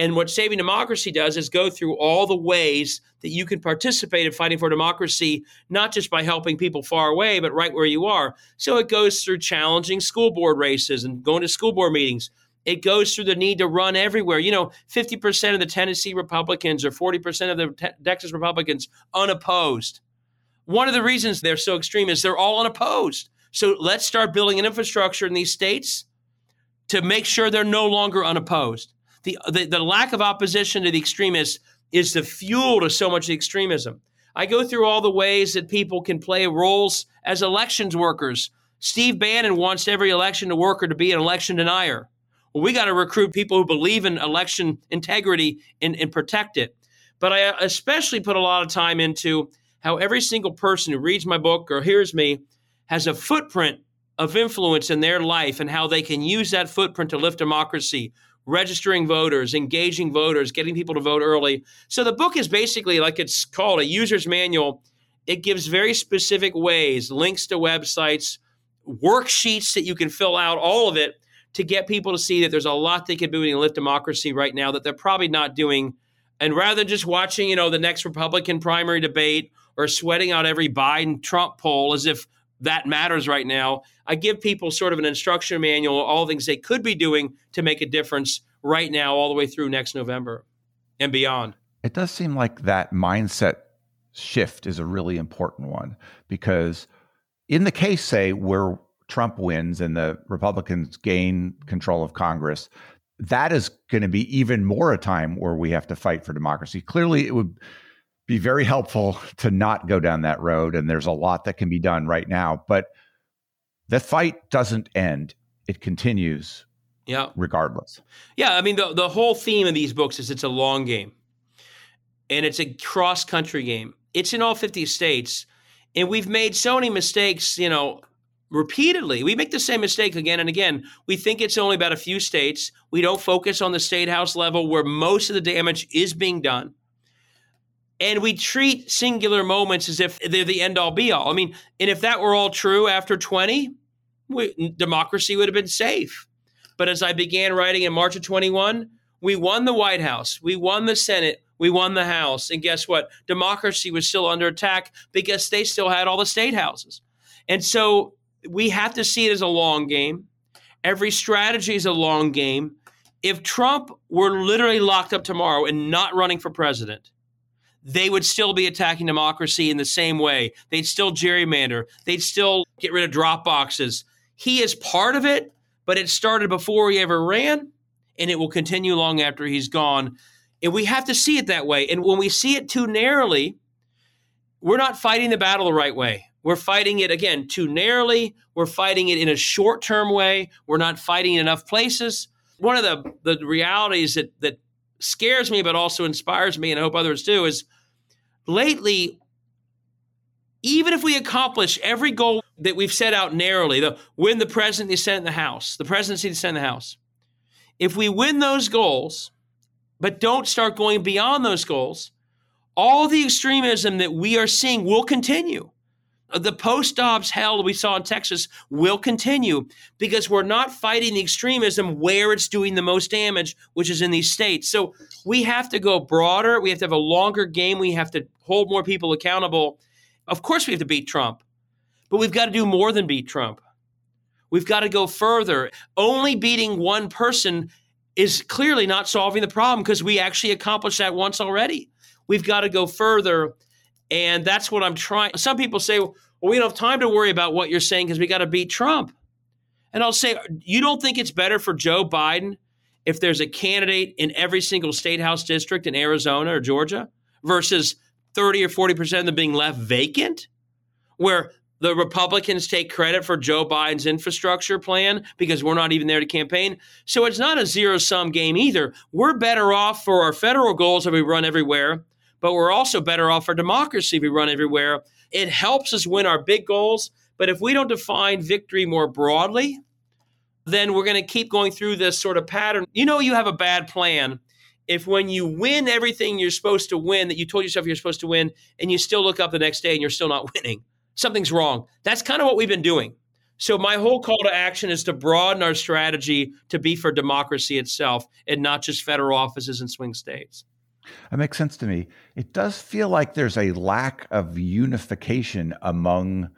And what Saving Democracy does is go through all the ways that you can participate in fighting for democracy, not just by helping people far away, but right where you are. So it goes through challenging school board races and going to school board meetings. It goes through the need to run everywhere. You know, 50% of the Tennessee Republicans or 40% of the te- Texas Republicans unopposed. One of the reasons they're so extreme is they're all unopposed. So let's start building an infrastructure in these states to make sure they're no longer unopposed the, the, the lack of opposition to the extremists is the fuel to so much extremism. I go through all the ways that people can play roles as elections workers. Steve Bannon wants every election worker to be an election denier. Well, we got to recruit people who believe in election integrity and, and protect it. But I especially put a lot of time into how every single person who reads my book or hears me has a footprint of influence in their life and how they can use that footprint to lift democracy, registering voters, engaging voters, getting people to vote early. So the book is basically like it's called a user's manual. It gives very specific ways, links to websites, worksheets that you can fill out, all of it to get people to see that there's a lot they can do to lift democracy right now that they're probably not doing. And rather than just watching, you know, the next Republican primary debate or sweating out every Biden Trump poll as if that matters right now. I give people sort of an instruction manual, all the things they could be doing to make a difference right now, all the way through next November and beyond. It does seem like that mindset shift is a really important one because, in the case, say, we're Trump wins and the Republicans gain control of Congress, that is going to be even more a time where we have to fight for democracy. Clearly, it would be very helpful to not go down that road. And there's a lot that can be done right now. But the fight doesn't end, it continues. Yeah. Regardless. Yeah. I mean, the, the whole theme of these books is it's a long game and it's a cross country game. It's in all 50 states. And we've made so many mistakes, you know, repeatedly. We make the same mistake again and again. We think it's only about a few states. We don't focus on the state house level where most of the damage is being done. And we treat singular moments as if they're the end all be all. I mean, and if that were all true after 20, we, democracy would have been safe. But as I began writing in March of 21, we won the White House, we won the Senate, we won the House. And guess what? Democracy was still under attack because they still had all the state houses. And so we have to see it as a long game. Every strategy is a long game. If Trump were literally locked up tomorrow and not running for president, they would still be attacking democracy in the same way. They'd still gerrymander. They'd still get rid of drop boxes. He is part of it, but it started before he ever ran, and it will continue long after he's gone. And we have to see it that way. And when we see it too narrowly, we're not fighting the battle the right way. We're fighting it again too narrowly. We're fighting it in a short term way. We're not fighting in enough places. One of the, the realities that, that scares me, but also inspires me, and I hope others do, is lately, even if we accomplish every goal that we've set out narrowly, the win the president, the Senate, and the House, the presidency, the Senate, and the House, if we win those goals, but don't start going beyond those goals, all the extremism that we are seeing will continue. The post Dobbs hell we saw in Texas will continue because we're not fighting the extremism where it's doing the most damage, which is in these states. So we have to go broader. We have to have a longer game. We have to hold more people accountable. Of course, we have to beat Trump, but we've got to do more than beat Trump. We've got to go further. Only beating one person is clearly not solving the problem because we actually accomplished that once already. We've got to go further and that's what I'm trying. Some people say, well, we don't have time to worry about what you're saying because we got to beat Trump. And I'll say, you don't think it's better for Joe Biden if there's a candidate in every single state house district in Arizona or Georgia versus 30 or 40% of them being left vacant? Where the Republicans take credit for Joe Biden's infrastructure plan because we're not even there to campaign. So it's not a zero sum game either. We're better off for our federal goals that we run everywhere but we're also better off for democracy if we run everywhere. It helps us win our big goals, but if we don't define victory more broadly, then we're going to keep going through this sort of pattern. You know, you have a bad plan if when you win everything you're supposed to win that you told yourself you're supposed to win and you still look up the next day and you're still not winning something's wrong that's kind of what we've been doing so my whole call to action is to broaden our strategy to be for democracy itself and not just federal offices and swing states that makes sense to me. It does feel like there's a lack of unification among,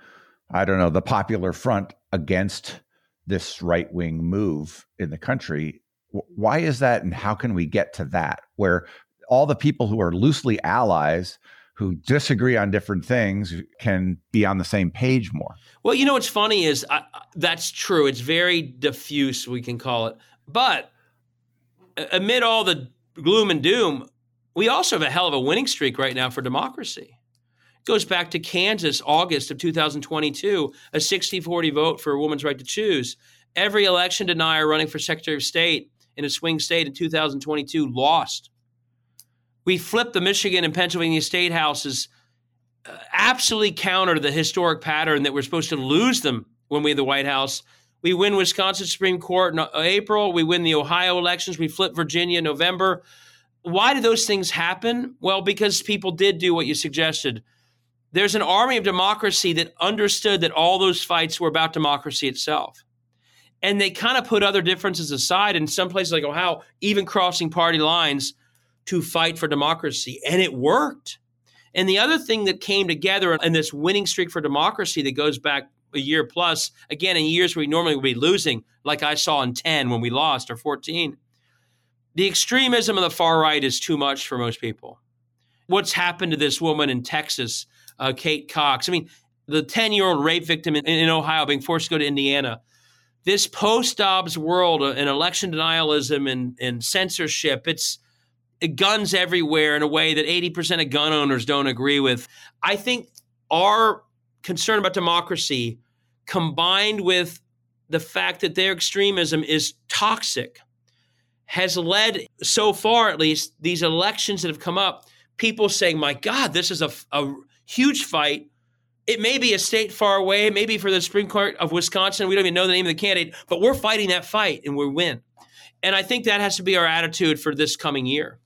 I don't know, the popular front against this right wing move in the country. Why is that? And how can we get to that where all the people who are loosely allies who disagree on different things can be on the same page more? Well, you know what's funny is I, that's true. It's very diffuse, we can call it. But amid all the gloom and doom, we also have a hell of a winning streak right now for democracy. It goes back to Kansas, August of 2022, a 60 40 vote for a woman's right to choose. Every election denier running for Secretary of State in a swing state in 2022 lost. We flipped the Michigan and Pennsylvania state houses uh, absolutely counter the historic pattern that we're supposed to lose them when we have the White House. We win Wisconsin Supreme Court in April. We win the Ohio elections. We flip Virginia in November why did those things happen? Well, because people did do what you suggested. There's an army of democracy that understood that all those fights were about democracy itself. And they kind of put other differences aside in some places like Ohio, even crossing party lines to fight for democracy. And it worked. And the other thing that came together in this winning streak for democracy that goes back a year plus, again, in years where we normally would be losing, like I saw in 10 when we lost or 14, the extremism of the far right is too much for most people. What's happened to this woman in Texas, uh, Kate Cox? I mean, the 10 year old rape victim in, in, Ohio being forced to go to Indiana. This post Dobbs world and uh, election denialism and, and censorship, it's guns everywhere in a way that 80% of gun owners don't agree with. I think our concern about democracy combined with the fact that their extremism is toxic has led, so far at least, these elections that have come up, people saying, my God, this is a, a huge fight. It may be a state far away, maybe for the Supreme Court of Wisconsin. We don't even know the name of the candidate, but we're fighting that fight and we win. And I think that has to be our attitude for this coming year.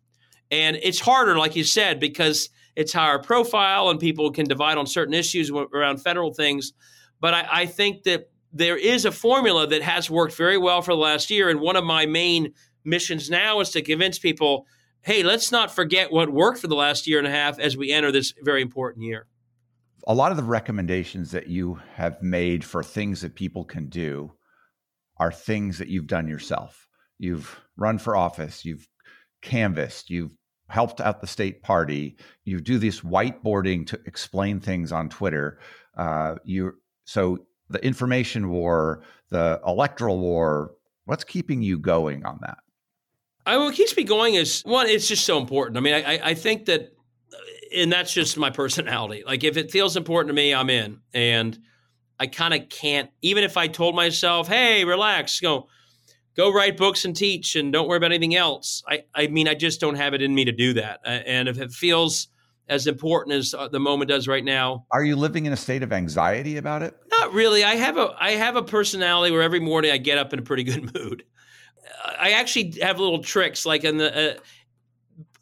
And it's harder, like you said, because it's higher profile and people can divide on certain issues around federal things. But I, I think that there is a formula that has worked very well for the last year. And one of my main missions now is to convince people hey, let's not forget what worked for the last year and a half as we enter this very important year. A lot of the recommendations that you have made for things that people can do are things that you've done yourself. You've run for office, you've canvassed, you've helped out the state party, you do this whiteboarding to explain things on Twitter. Uh, you so the information war, the electoral war, what's keeping you going on that? I, what keeps me going is one, it's just so important. I mean, I, I think that, uh, and that's just my personality. Like, if it feels important to me, I'm in. And I kind of can't, even if I told myself, hey, relax, go, go write books and teach and don't worry about anything else. I, I mean, I just don't have it in me to do that. And if it feels as important as uh, the moment does right now. Are you living in a state of anxiety about it? Not really. I have a I have a personality where every morning I get up in a pretty good mood. I actually have little tricks like in the. Uh,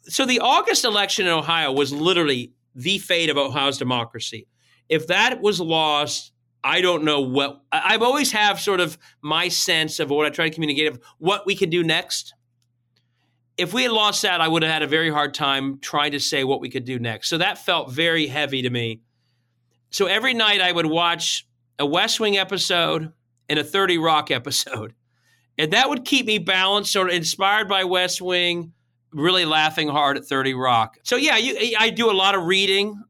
so the August election in Ohio was literally the fate of Ohio's democracy. If that was lost, I don't know what I've always have sort of my sense of what I try to communicate of what we can do next. If we had lost that, I would have had a very hard time trying to say what we could do next. So that felt very heavy to me. So every night I would watch a West Wing episode and a 30 Rock episode and that would keep me balanced, sort of inspired by West Wing, really laughing hard at 30 Rock. So, yeah, you, I do a lot of reading.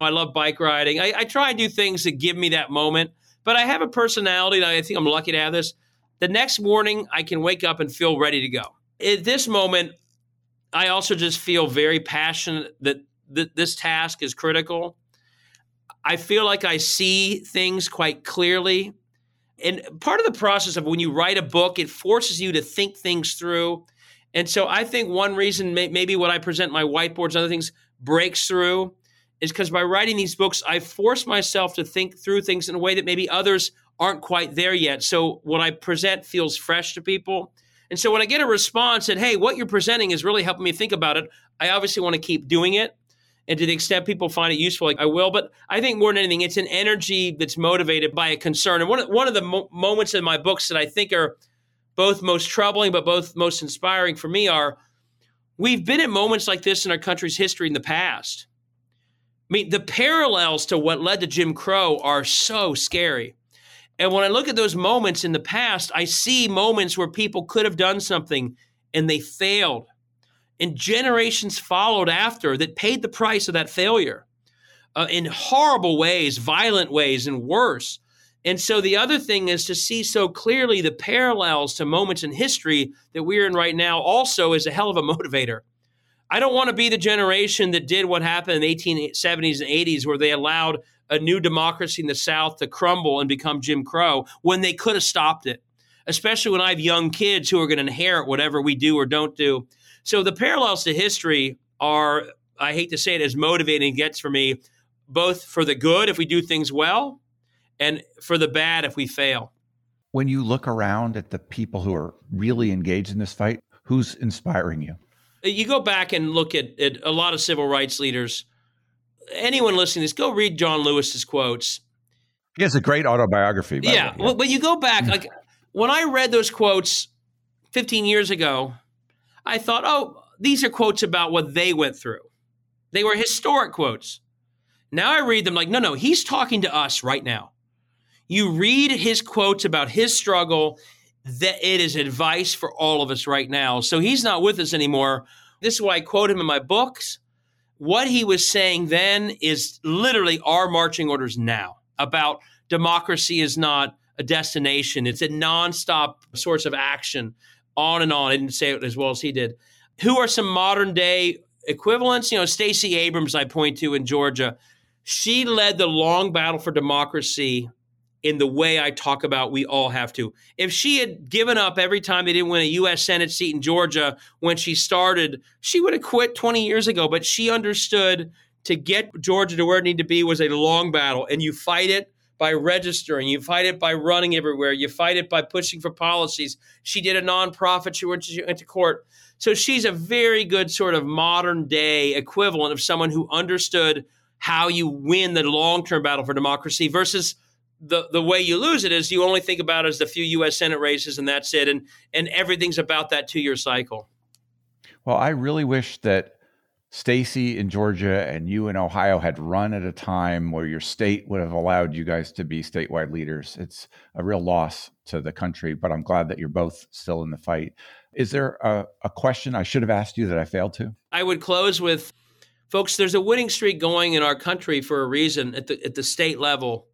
I love bike riding. I, I try and do things that give me that moment, but I have a personality, and I think I'm lucky to have this. The next morning, I can wake up and feel ready to go. At this moment, I also just feel very passionate that th- this task is critical. I feel like I see things quite clearly and part of the process of when you write a book, it forces you to think things through. And so I think one reason may, maybe what I present my whiteboards and other things breaks through is because by writing these books, I force myself to think through things in a way that maybe others aren't quite there yet. So what I present feels fresh to people. And so when I get a response that, hey, what you're presenting is really helping me think about it, I obviously want to keep doing it. And to the extent people find it useful, like I will. But I think more than anything, it's an energy that's motivated by a concern. And one of, one of the mo- moments in my books that I think are both most troubling, but both most inspiring for me are we've been at moments like this in our country's history in the past. I mean, the parallels to what led to Jim Crow are so scary. And when I look at those moments in the past, I see moments where people could have done something and they failed and generations followed after that paid the price of that failure uh, in horrible ways, violent ways, and worse. And so the other thing is to see so clearly the parallels to moments in history that we're in right now also is a hell of a motivator. I don't want to be the generation that did what happened in the 1870s and 80s where they allowed a new democracy in the South to crumble and become Jim Crow when they could have stopped it, especially when I have young kids who are going to inherit whatever we do or don't do. So the parallels to history are, I hate to say it, as motivating gets for me, both for the good if we do things well and for the bad if we fail. When you look around at the people who are really engaged in this fight, who's inspiring you? You go back and look at, at a lot of civil rights leaders. Anyone listening to this, go read John Lewis's quotes. He has a great autobiography. yeah, yeah. Well, but you go back, mm. like when I read those quotes 15 years ago, I thought, oh, these are quotes about what they went through. They were historic quotes. Now I read them like, no, no, he's talking to us right now. You read his quotes about his struggle, that it is advice for all of us right now. So he's not with us anymore. This is why I quote him in my books. What he was saying then is literally our marching orders now. about democracy is not a destination, it's a nonstop source of action, on and on. I didn't say it as well as he did. Who are some modern day equivalents? You know, Stacey Abrams, I point to in Georgia. She led the long battle for democracy in the way I talk about we all have to. If she had given up every time they didn't win a U.S. Senate seat in Georgia when she started, she would have quit 20 years ago. But she understood to get Georgia to where it needed to be was a long battle, and you fight it by registering, you fight it by running everywhere, you fight it by pushing for policies. She did a nonprofit, she went to, court. So she's a very good sort of modern day equivalent of someone who understood how you win the long term battle for democracy versus the the way you lose it is you only think about it as the few U.S. Senate races and that's it, and and everything's about that two year cycle. Well, I really wish that Stacey in Georgia and you in Ohio had run at a time where your state would have allowed you guys to be statewide leaders. It's a real loss to the country, but I'm glad that you're both still in the fight. Is there a, a question I should have asked you that I failed to? I would close with folks, there's a winning streak going in our country for a reason at the at the state level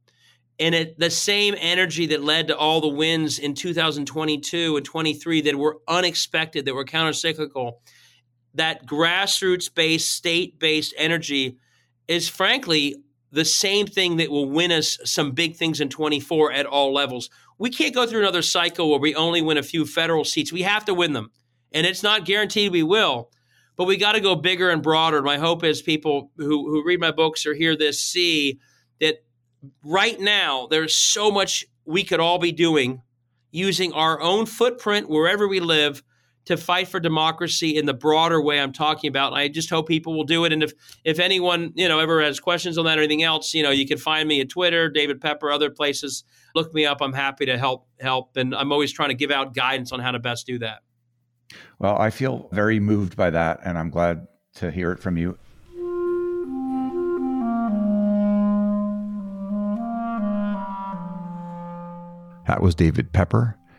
and it, the same energy that led to all the wins in 2022 and 23 that were unexpected, that were countercyclical, that grassroots based, state based energy is frankly the same thing that will win us some big things in 24 at all levels. We can't go through another cycle where we only win a few federal seats. We have to win them. And it's not guaranteed we will, but we got to go bigger and broader. My hope is people who, who read my books or hear this see that right now, there's so much we could all be doing using our own footprint wherever we live to fight for democracy in the broader way I'm talking about. I just hope people will do it. And if if anyone you know ever has questions on that or anything else, you know, you can find me at Twitter, David Pepper, other places. Look me up. I'm happy to help help, and I'm always trying to give out guidance on how to best do that. Well, I feel very moved by that, and I'm glad to hear it from you. That was David Pepper.